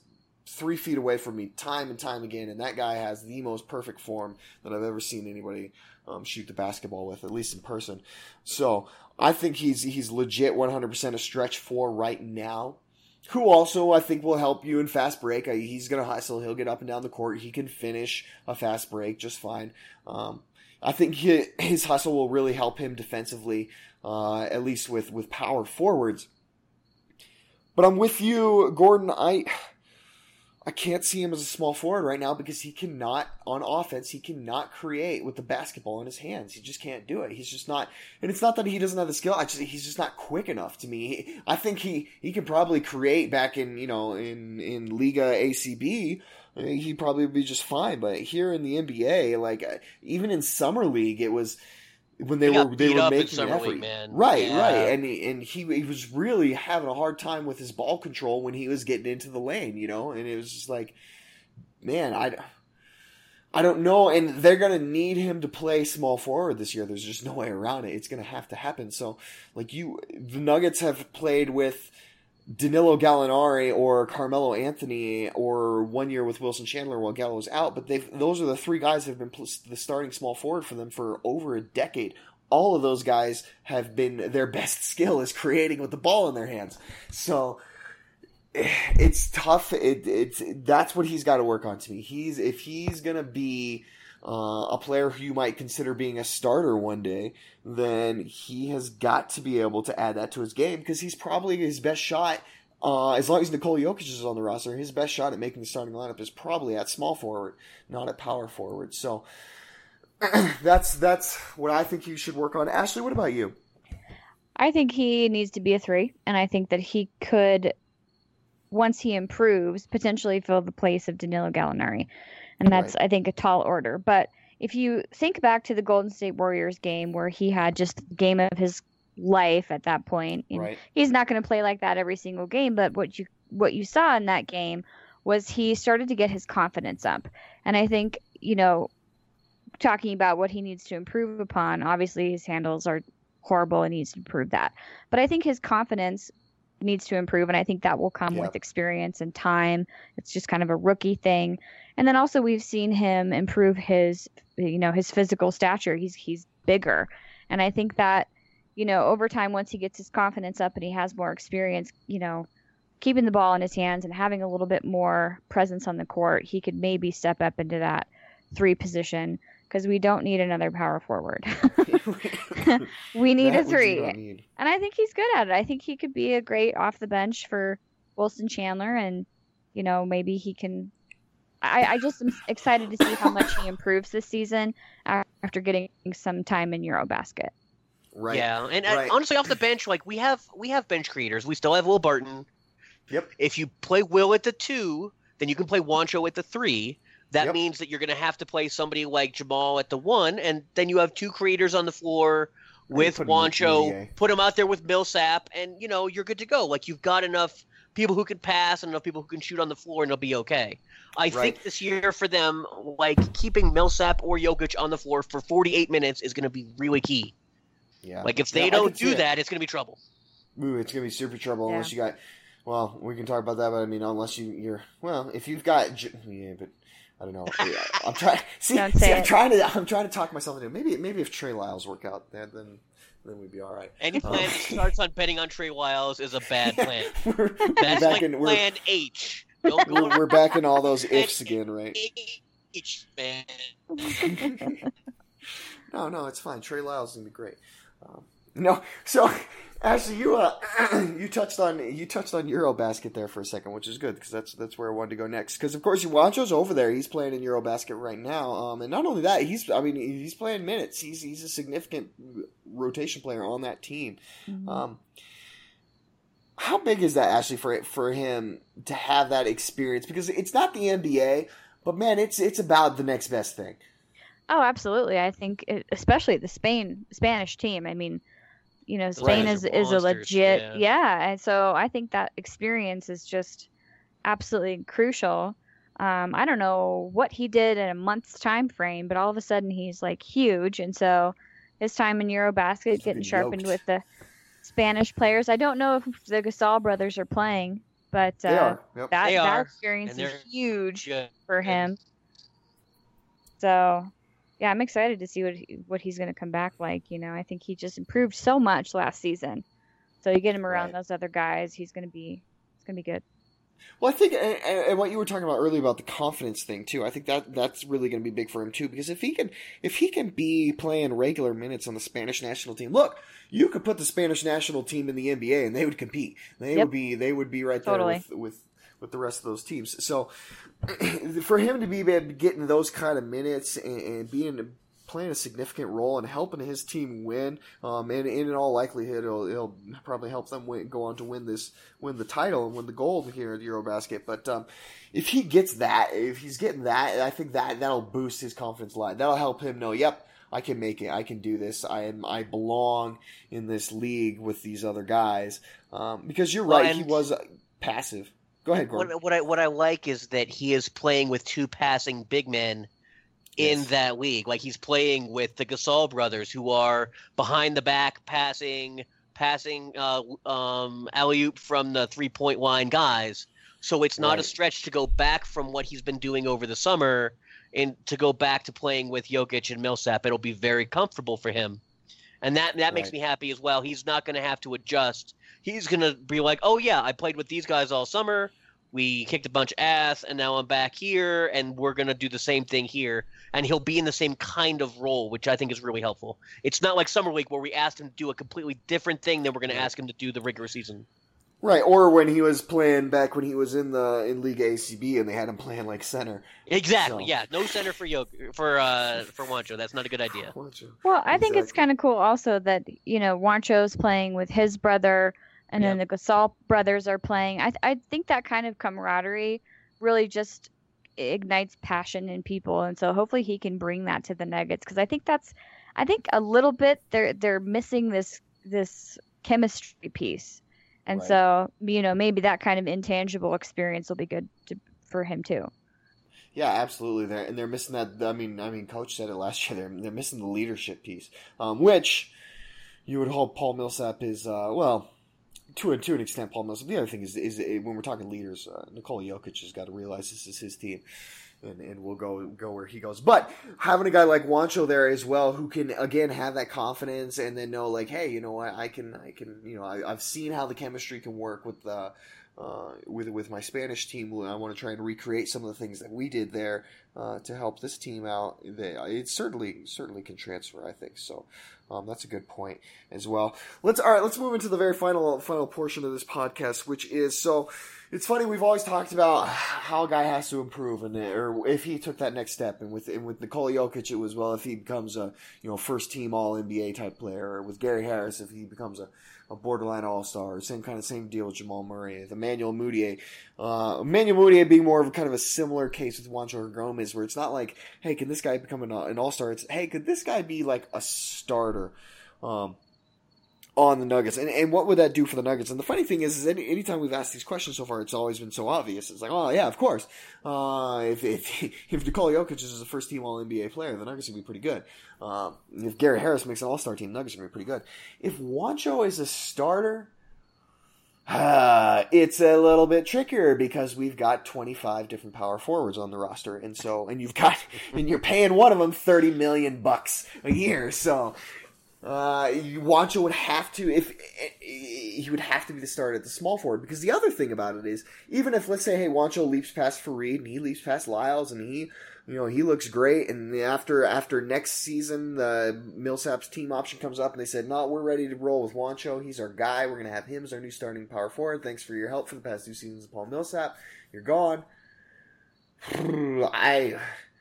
three feet away from me time and time again, and that guy has the most perfect form that I've ever seen anybody um, shoot the basketball with, at least in person. So I think he's he's legit 100% a stretch four right now. Who also I think will help you in fast break. He's gonna hustle. He'll get up and down the court. He can finish a fast break just fine. Um, I think he, his hustle will really help him defensively, uh, at least with with power forwards. But I'm with you, Gordon. I I can't see him as a small forward right now because he cannot on offense. He cannot create with the basketball in his hands. He just can't do it. He's just not. And it's not that he doesn't have the skill. I just he's just not quick enough to me. I think he he could probably create back in you know in in Liga ACB. He'd probably be just fine. But here in the NBA, like uh, even in summer league, it was when they He were they were making an effort. league, man. Right, Yeah. right, and he, and he he was really having a hard time with his ball control when he was getting into the lane, you know, and it was just like, man, I. I don't know, and they're gonna need him to play small forward this year. There's just no way around it. It's gonna have to happen. So, like you, the Nuggets have played with Danilo Gallinari or Carmelo Anthony or one year with Wilson Chandler while Gallo's out, but they've those are the three guys that have been the starting small forward for them for over a decade. All of those guys have been their best skill is creating with the ball in their hands. So it's tough. It, it's that's what he's got to work on. To me, he's if he's gonna be uh, a player who you might consider being a starter one day, then he has got to be able to add that to his game because he's probably his best shot. Uh, as long as Nikola Jokic is on the roster, his best shot at making the starting lineup is probably at small forward, not at power forward. So [clears throat] that's that's what I think you should work on. Ashley, what about you? I think he needs to be a three, and I think that he could, once he improves, potentially fill the place of Danilo Gallinari, and that's I think a tall order. But if you think back to the Golden State Warriors game where he had just the game of his life at that point, Right. he's not going to play like that every single game. But what you what you saw in that game was he started to get his confidence up, and I think you know talking about what he needs to improve upon. Obviously, his handles are horrible and needs to improve that. But I think his confidence needs to improve, and I think that will come Yeah. with experience and time. It's just kind of a rookie thing. And then also we've seen him improve his, you know, his physical stature. He's he's bigger, and I think that, you know, over time once he gets his confidence up and he has more experience, you know, keeping the ball in his hands and having a little bit more presence on the court, he could maybe step up into that three position because we don't need another power forward. [laughs] [laughs] we need That a three. need. And I think he's good at it. I think he could be a great off the bench for Wilson Chandler and you know, maybe he can I, I just am excited to see how much he improves this season after getting some time in Eurobasket. Right. Yeah, and uh, Right. honestly, off the bench, like we have we have bench creators. We still have Will Barton. Yep. If you play Will at the two, then you can play Juancho at the three. That Yep. means that you're going to have to play somebody like Jamal at the one, and then you have two creators on the floor with put him in the Juancho. NBA. Put him out there with Millsap, and you know you're good to go. Like you've got enough people who can pass and enough people who can shoot on the floor, and they'll be okay. I Right. think this year for them, like keeping Millsap or Jokic on the floor for 48 minutes is going to be really key. Yeah. Like if they Yeah, don't can see do it. that, it's going to be trouble. Ooh, it's gonna be super trouble Yeah. unless you got. Well, we can talk about that, but I mean, unless you, you're well, if you've got, yeah, but I don't know. I'm trying. [laughs] See, Don't see I'm it. trying to, I'm trying to talk myself into. it. Maybe, maybe if Trey Lyles work out, then then, then we'd be all right. Any Oh. plan that starts on betting on Trey Lyles is a bad [laughs] plan. we're, That's back like in, we're, plan H. Don't go we're, we're back in all those ifs again, right? H, man. [laughs] No, no, it's fine. Trey Lyles is gonna be great. Um, no, so actually, you uh, [clears throat] you touched on you touched on Eurobasket there for a second, which is good because that's that's where I wanted to go next. Because of course, Juancho's over there; he's playing in Eurobasket right now. Um, and not only that, he's I mean he's playing minutes. He's he's a significant rotation player on that team. Um, how big is that actually for for him to have that experience? Because it's not the NBA, but man, it's it's about the next best thing. Oh, absolutely. I think, it, especially the Spain Spanish team. I mean, you know, Spain Right. is is a legit, yeah. yeah. And so I think that experience is just absolutely crucial. Um, I don't know what he did in a month's time frame, but all of a sudden he's like huge, and so his time in Eurobasket He's getting sharpened yoked. with the Spanish players. I don't know if the Gasol brothers are playing, but uh, Yep. that that experience is huge Good. for him. So, yeah, I'm excited to see what he, what he's going to come back like. You know, I think he just improved so much last season. So you get him around Right. those other guys, he's going to be it's going to be good. Well, I think, and, and what you were talking about earlier about the confidence thing too. I think that that's really going to be big for him too. Because if he can, if he can be playing regular minutes on the Spanish national team, look, you could put the Spanish national team in the NBA and they would compete. They Yep. would be, they would be right there Totally. with with with the rest of those teams. So [clears throat] for him to be getting those kind of minutes and, and being playing a significant role in helping his team win. Um, and, and, in all likelihood, it'll, it'll probably help them win, go on to win this, win the title and win the gold here at EuroBasket. But um, if he gets that, if he's getting that, I think that that'll boost his confidence line. That'll help him know, yep. I can make it. I can do this. I am. I belong in this league with these other guys. Um, because you're right. Well, he was passive. Go ahead, Gordon. What, what, I what I like is that he is playing with two passing big men in yes. that league. Like he's playing with the Gasol brothers, who are behind the back passing, passing uh, um, alley oop from the three point line guys. So it's not right. a stretch to go back from what he's been doing over the summer and to go back to playing with Jokic and Millsap. It'll be very comfortable for him. And that that right. makes me happy as well. He's not going to have to adjust. He's going to be like, "Oh yeah, I played with these guys all summer. We kicked a bunch of ass, and now I'm back here, and we're going to do the same thing here." And he'll be in the same kind of role, which I think is really helpful. It's not like summer league where we asked him to do a completely different thing than we're going to ask him to do the regular season. Right, or when he was playing back when he was in the in League ACB and they had him playing like center. Exactly. So. Yeah, no center for Yo for uh for Juancho. That's not a good idea. Well, I think it's kind of cool also that you know Juancho's playing with his brother, and yep. then the Gasol brothers are playing. I I think that kind of camaraderie really just ignites passion in people, and so hopefully he can bring that to the Nuggets because I think that's I think a little bit they're they're missing this this chemistry piece and right. so, you know, maybe that kind of intangible experience will be good to, for him too. Yeah, absolutely. They're, and they're missing that. I mean, I mean, coach said it last [laughs] year. They're they're missing the leadership piece, um, which you would hope Paul Millsap is. Uh, well, to a, to an extent, Paul Millsap. The other thing is is when we're talking leaders, uh, Jokic has got to realize this is his team and, and we'll go go where he goes. But having a guy like Juancho there as well, who can again have that confidence and then know like, hey, you know what, I can I can you know I, have seen how the chemistry can work with the. Uh, with with my Spanish team, I want to try and recreate some of the things that we did there uh, to help this team out. They, it certainly certainly can transfer, I think. So um, that's a good point as well. Let's all right. Let's move into the very final final portion of this podcast, which is so it's funny we've always talked about how a guy has to improve and or if he took that next step and with and with Nikola Jokic it was well if he becomes a you know first team all NBA type player or with Gary Harris if he becomes a, a borderline all star same kind of same deal with Jamal Murray the Emmanuel Mudiay uh, Emmanuel Mudiay being more of a kind of a similar case with Juancho Gomez where it's not like hey can this guy become an, an all star it's hey could this guy be like a starter? Um, on the Nuggets. And, and what would that do for the Nuggets? And the funny thing is, is any, anytime we've asked these questions so far, it's always been so obvious. It's like, oh yeah, of course. Uh, if, if, [laughs] if Nikola Jokic is a first team All NBA player, the Nuggets would be pretty good. Uh, if Gary Harris makes an All Star team, the Nuggets would be pretty good. If Juancho is a starter, uh, [sighs] it's a little bit trickier because we've got 25 different power forwards on the roster. And so, and you've got, [laughs] and you're paying one of them 30 million bucks a year. So, uh, Juancho would have to if he would have to be the starter at the small forward because the other thing about it is even if let's say hey Juancho leaps past Faried and he leaps past Lyles and he you know he looks great and after after next season the Millsap's team option comes up and they said no we're ready to roll with Juancho he's our guy. We're gonna have him as our new starting power forward. Thanks for your help for the past two seasons Paul Millsap. You're gone. [sighs] I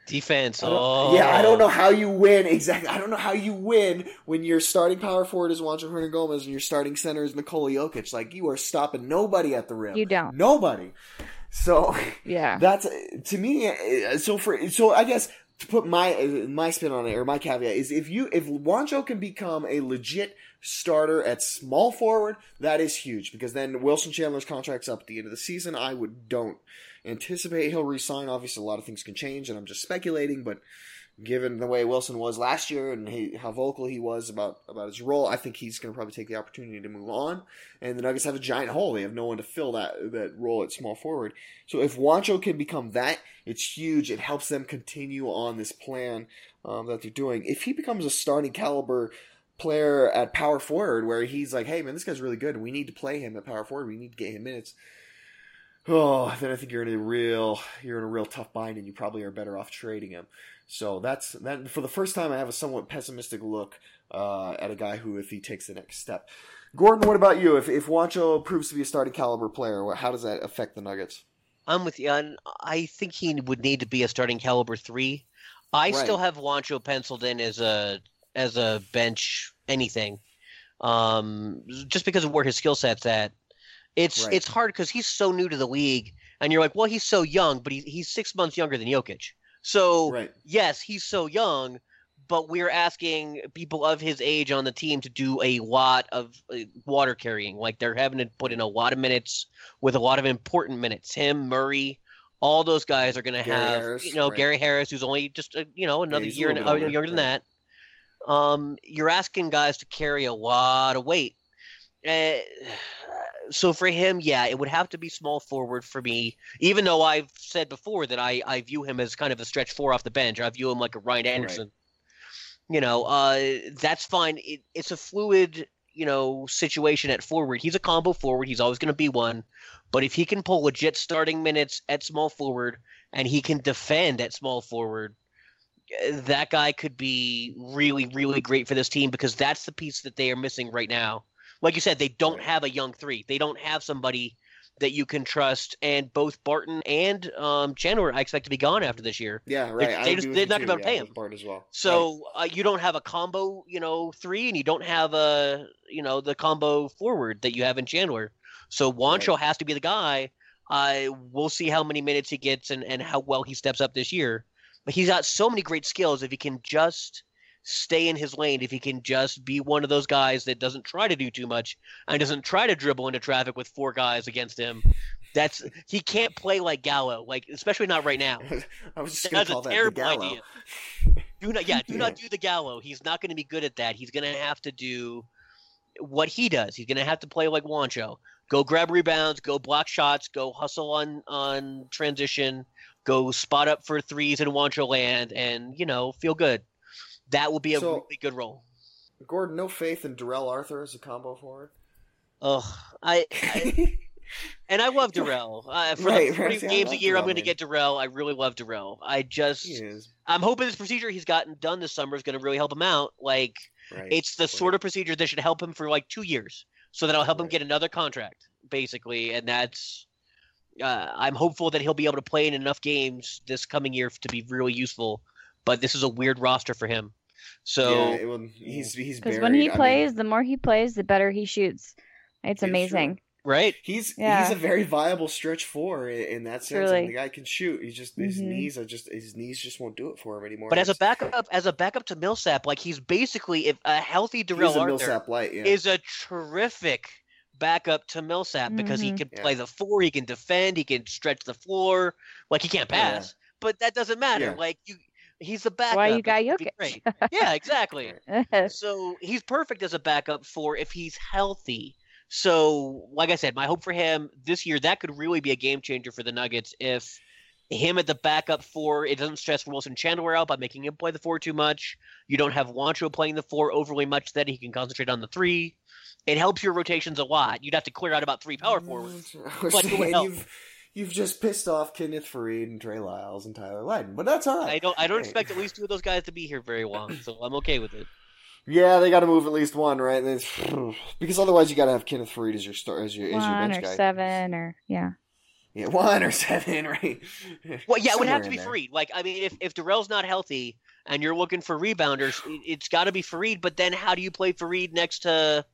Defense. Oh. Yeah, I don't know how you win exactly. I don't know how you win when your starting power forward is Juancho Hernangomez and your starting center is Nikola Jokic. Like you are stopping nobody at the rim. You don't. Nobody. So yeah, that's to me. Uh, so for so I guess to put my uh, my spin on it or my caveat is if you if Juancho can become a legit starter at small forward, that is huge because then Wilson Chandler's contract's up at the end of the season. I would don't anticipate he'll resign. Obviously, a lot of things can change, and I'm just speculating. But given the way Wilson was last year and he, how vocal he was about about his role, I think he's going to probably take the opportunity to move on. And the Nuggets have a giant hole; they have no one to fill that that role at small forward. So if Juancho can become that, it's huge. It helps them continue on this plan um, that they're doing. If he becomes a starting caliber player at power forward, where he's like, "Hey man, this guy's really good, we need to play him at power forward. We need to get him minutes." Oh, then I think you're in a real you're in a real tough bind, and you probably are better off trading him. So that's that. For the first time, I have a somewhat pessimistic look uh, at a guy who, if he takes the next step. Gordon, what about you? If if Juancho proves to be a starting caliber player, how does that affect the Nuggets? I'm with you. I think he would need to be a starting caliber three. I still have Juancho penciled in as a as a bench anything, um, just because of where his skill set's at. It's Right. it's hard because he's so new to the league, and you're like, well, he's so young, but he, he's six months younger than Jokic. So Right. yes, he's so young, but we're asking people of his age on the team to do a lot of uh, water carrying. Like they're having to put in a lot of minutes with a lot of important minutes. Him, Murray, all those guys are going to have, Harris, you know, right. Gary Harris, who's only just uh, you know another a year and older, younger than right. that. Um, you're asking guys to carry a lot of weight. Uh, so for him, yeah, it would have to be small forward for me. Even though I've said before that I, I view him as kind of a stretch four off the bench. I view him like a Ryan Anderson. You know, uh, that's fine. It, it's a fluid, you know, situation at forward. He's a combo forward. He's always going to be one. But if he can pull legit starting minutes at small forward and he can defend at small forward, that guy could be really, really great for this team because that's the piece that they are missing right now. Like you said, they don't have a young three. They don't have somebody that you can trust. And both Barton and um, Chandler, I expect to be gone after this year. Yeah, right. They, they just, they're not gonna be able to pay him. Bart as well. So uh, you don't have a combo, you know, three, and you don't have a, you know, the combo forward that you have in Chandler. So Juancho has to be the guy. Uh, we'll see how many minutes he gets and, and how well he steps up this year. But he's got so many great skills. If he can just stay in his lane, if he can just be one of those guys that doesn't try to do too much and doesn't try to dribble into traffic with four guys against him, that's he can't play like Gallo, like especially not right now. [laughs] I was just gonna That's call that the Gallo. idea. [laughs] Do not, yeah, do Yeah. not do the Gallo. He's not going to be good at that. He's going to have to do what he does. He's going to have to play like Juancho. Go grab rebounds, go block shots, go hustle on on transition, go spot up for threes in Juancho land, and you know feel good. That will be a So- really good role. Gordon, no faith in Darrell Arthur as a combo forward. Ugh, I, I [laughs] and I love Darrell. Uh, for Right, the 40 right. Games a year, I'm going to get Darrell. I really love Darrell. I just I'm hoping this procedure he's gotten done this summer is going to really help him out. Like right. it's the sort of procedure that should help him for like two years, so that I'll help him get another contract, basically. And that's uh, I'm hopeful that he'll be able to play in enough games this coming year to be really useful. But this is a weird roster for him, so yeah, it will- he's he's Because when he I mean, plays, the more he plays, the better he shoots. It's true. amazing. right. he's Yeah. he's a very viable stretch four in, in that sense. Truly. And the guy can shoot. He's just his Mhm. knees are just his knees just won't do it for him anymore. But as a backup, as a backup to Millsap, like he's basically if a healthy Darrell he's a Arthur Millsap light. Yeah. is a terrific backup to Millsap because he Mhm. can Yeah. play the four, he can defend, he can stretch the floor. Like he can't Yeah. pass, but that doesn't matter. Yeah. Like you, he's the backup. Why you got he'd Jokic? great. [laughs] Yeah, exactly. [laughs] so he's perfect as a backup for if he's healthy. So, like I said, my hope for him this year that could really be a game changer for the Nuggets if him at the backup four, it doesn't stress Wilson Chandler out by making him play the four too much. You don't have Juancho playing the four overly much that he can concentrate on the three. It helps your rotations a lot. You'd have to clear out about three power forwards. Mm, [laughs] but it would saying, help. You've you've just pissed off Kenneth Faried and Trey Lyles and Tyler Lydon, but that's all right. I don't I don't Hey. expect at least two of those guys to be here very long, so I'm okay with it. Yeah, they got to move at least one, right? And [sighs] because otherwise, you got to have Kenneth Faried as your star, as your as your bench or guy. seven or yeah. Yeah, one or [laughs] seven, right? Well, yeah, it would have to be there. Faried. Like, I mean, if if Darrell's not healthy and you're looking for rebounders, it, it's got to be Faried. But then, how do you play Faried next to,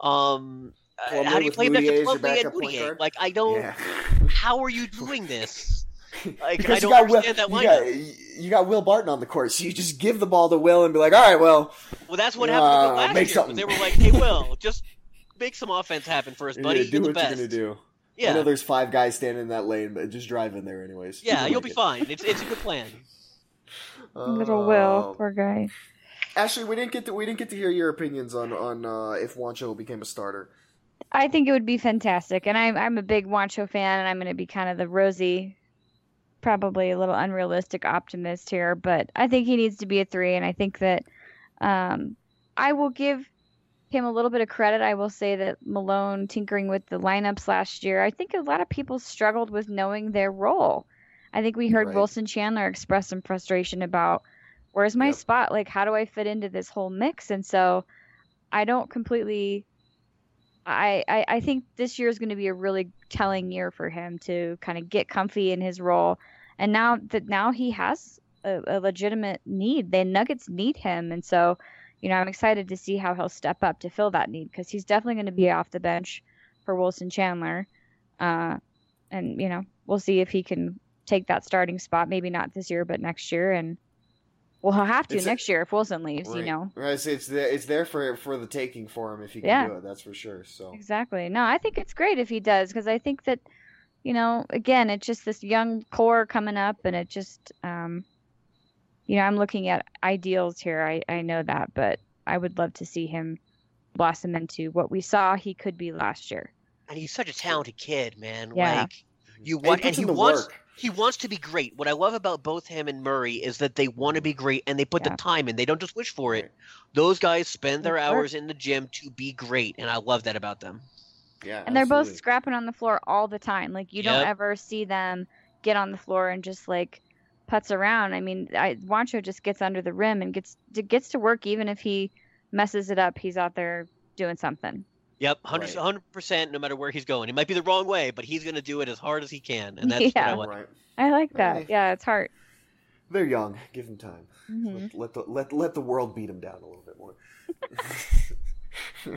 um, Plumlee how do you with play next Mudiay to as Plumlee and backup Mudiay? Like, I don't. Yeah. [laughs] How are you doing this? [laughs] Like, I Because you don't got Will, understand that you lineup. got, you got Will Barton on the court, so you just give the ball to Will and be like, "All right, well, Well, that's what happened to uh, last make year. something. They were like, "Hey, Will, just make some offense happen for us, buddy. yeah, do you're the what best." you're gonna do." Yeah. I know there's five guys standing in that lane, but just drive in there anyways. yeah, you'll like be it. fine. It's it's a good plan. [laughs] Little Will, Uh, poor guy. Ashley, we didn't get to we didn't get to hear your opinions on on uh, if Juancho became a starter. I think it would be fantastic, and I'm I'm a big Juancho fan, and I'm going to be kind of the rosy, probably a little unrealistic optimist here, but I think he needs to be a three, and I think that um, I will give him a little bit of credit. I will say that Malone tinkering with the lineups last year, I think a lot of people struggled with knowing their role. I think we heard Right. Wilson Chandler express some frustration about where's my Yep. spot? Like, how do I fit into this whole mix? And so I don't completely I, I, I think this year is going to be a really telling year for him to kind of get comfy in his role. And now that now he has a, a legitimate need, the Nuggets need him. And so, you know, I'm excited to see how he'll step up to fill that need because he's definitely going to be off the bench for Wilson Chandler. Uh, and, you know, we'll see if he can take that starting spot. Maybe not this year, but next year. And well, he'll have to It's a- next year if Wilson leaves, you know. Right, it's, it's there. It's there for for the taking for him if he can Yeah. do it. That's for sure. So Exactly. No, I think it's great if he does because I think that, you know, again, it's just this young core coming up, and it just, um, you know, I'm looking at ideals here. I I know that, but I would love to see him blossom into what we saw he could be last year. And he's such a talented kid, man. Yeah. Like you want, and puts he wants, work. He wants to be great. What I love about both him and Murray is that they want to be great and they put Yeah. the time in. They don't just wish for it. Those guys spend their hours in the gym to be great, and I love that about them. yeah, And they're both scrapping on the floor all the time. Like you don't ever see them get on the floor and just like putz around. I mean, I, Juancho just gets under the rim and gets gets to work even if he messes it up. He's out there doing something. Yep, 100 Right. percent. No matter where he's going, it might be the wrong way, but he's going to do it as hard as he can, and [laughs] that's Yeah. what I like. Right. I like that. Right. Yeah, it's hard. They're young. Give them time. hmm Let, let the let let the world beat them down a little bit more. [laughs]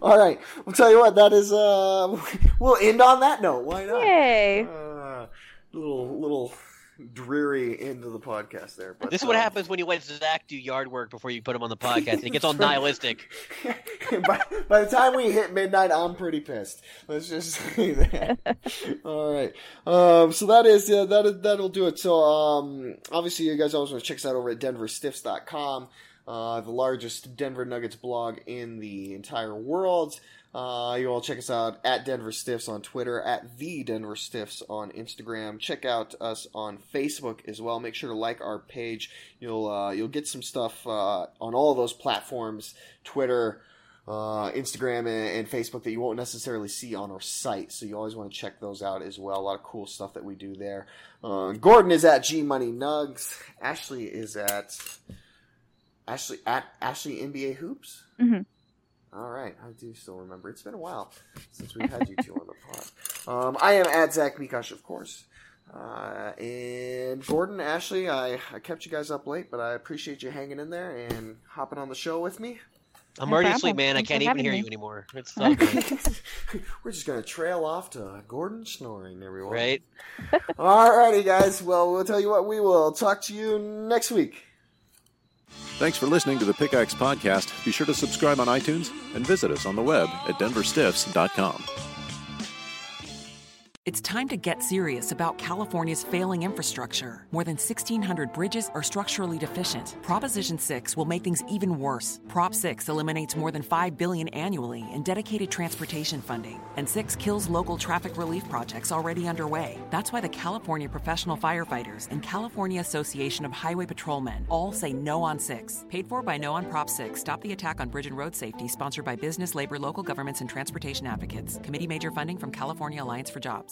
All right, we'll tell you what. That is. Uh, [laughs] we'll end on that note. Why not? Yay! Uh, little little dreary end of the podcast there. But This is what um, happens when you let Zach do yard work before you put him on the podcast. and he gets all [laughs] nihilistic. [laughs] by, by the time we hit midnight, I'm pretty pissed. Let's just [laughs] say that. All right. Um, so that is uh, that is, that'll do it. So um, obviously, you guys always want to check us out over at DenverStiffs.com, uh, the largest Denver Nuggets blog in the entire world. Uh, you all check us out at Denver Stiffs on Twitter, at the Denver Stiffs on Instagram. Check out us on Facebook as well. Make sure to like our page. You'll uh, you'll get some stuff uh, on all those platforms: Twitter, uh, Instagram, and, and Facebook that you won't necessarily see on our site. So you always want to check those out as well. A lot of cool stuff that we do there. Uh, Gordon is at G Money Nugs. Ashley is at Ashley at Ashley NBA Hoops. Mhm. All right, I do still remember. It's been a while since we've had you two on the pod. Um, I am at Zach Mikash, of course. Uh, and Gordon, Ashley, I, I kept you guys up late, but I appreciate you hanging in there and hopping on the show with me. I'm No already problem. asleep, man. I Thanks for can't even hear me. you anymore. It's [laughs] so good, [laughs] We're just gonna trail off to Gordon snoring, everyone. right? Alrighty, guys. Well, we'll tell you what. We will talk to you next week. Thanks for listening to the Pickaxe Podcast. Be sure to subscribe on iTunes and visit us on the web at denverstiffs.com. It's time to get serious about California's failing infrastructure. More than 1,600 bridges are structurally deficient. Proposition 6 will make things even worse. Prop 6 eliminates more than 5 billion annually in dedicated transportation funding, and 6 kills local traffic relief projects already underway. That's why the California Professional Firefighters and California Association of Highway Patrolmen all say no on 6. Paid for by No on Prop 6. Stop the attack on bridge and road safety, sponsored by business, labor, local governments, and transportation advocates. Committee major funding from California Alliance for Jobs.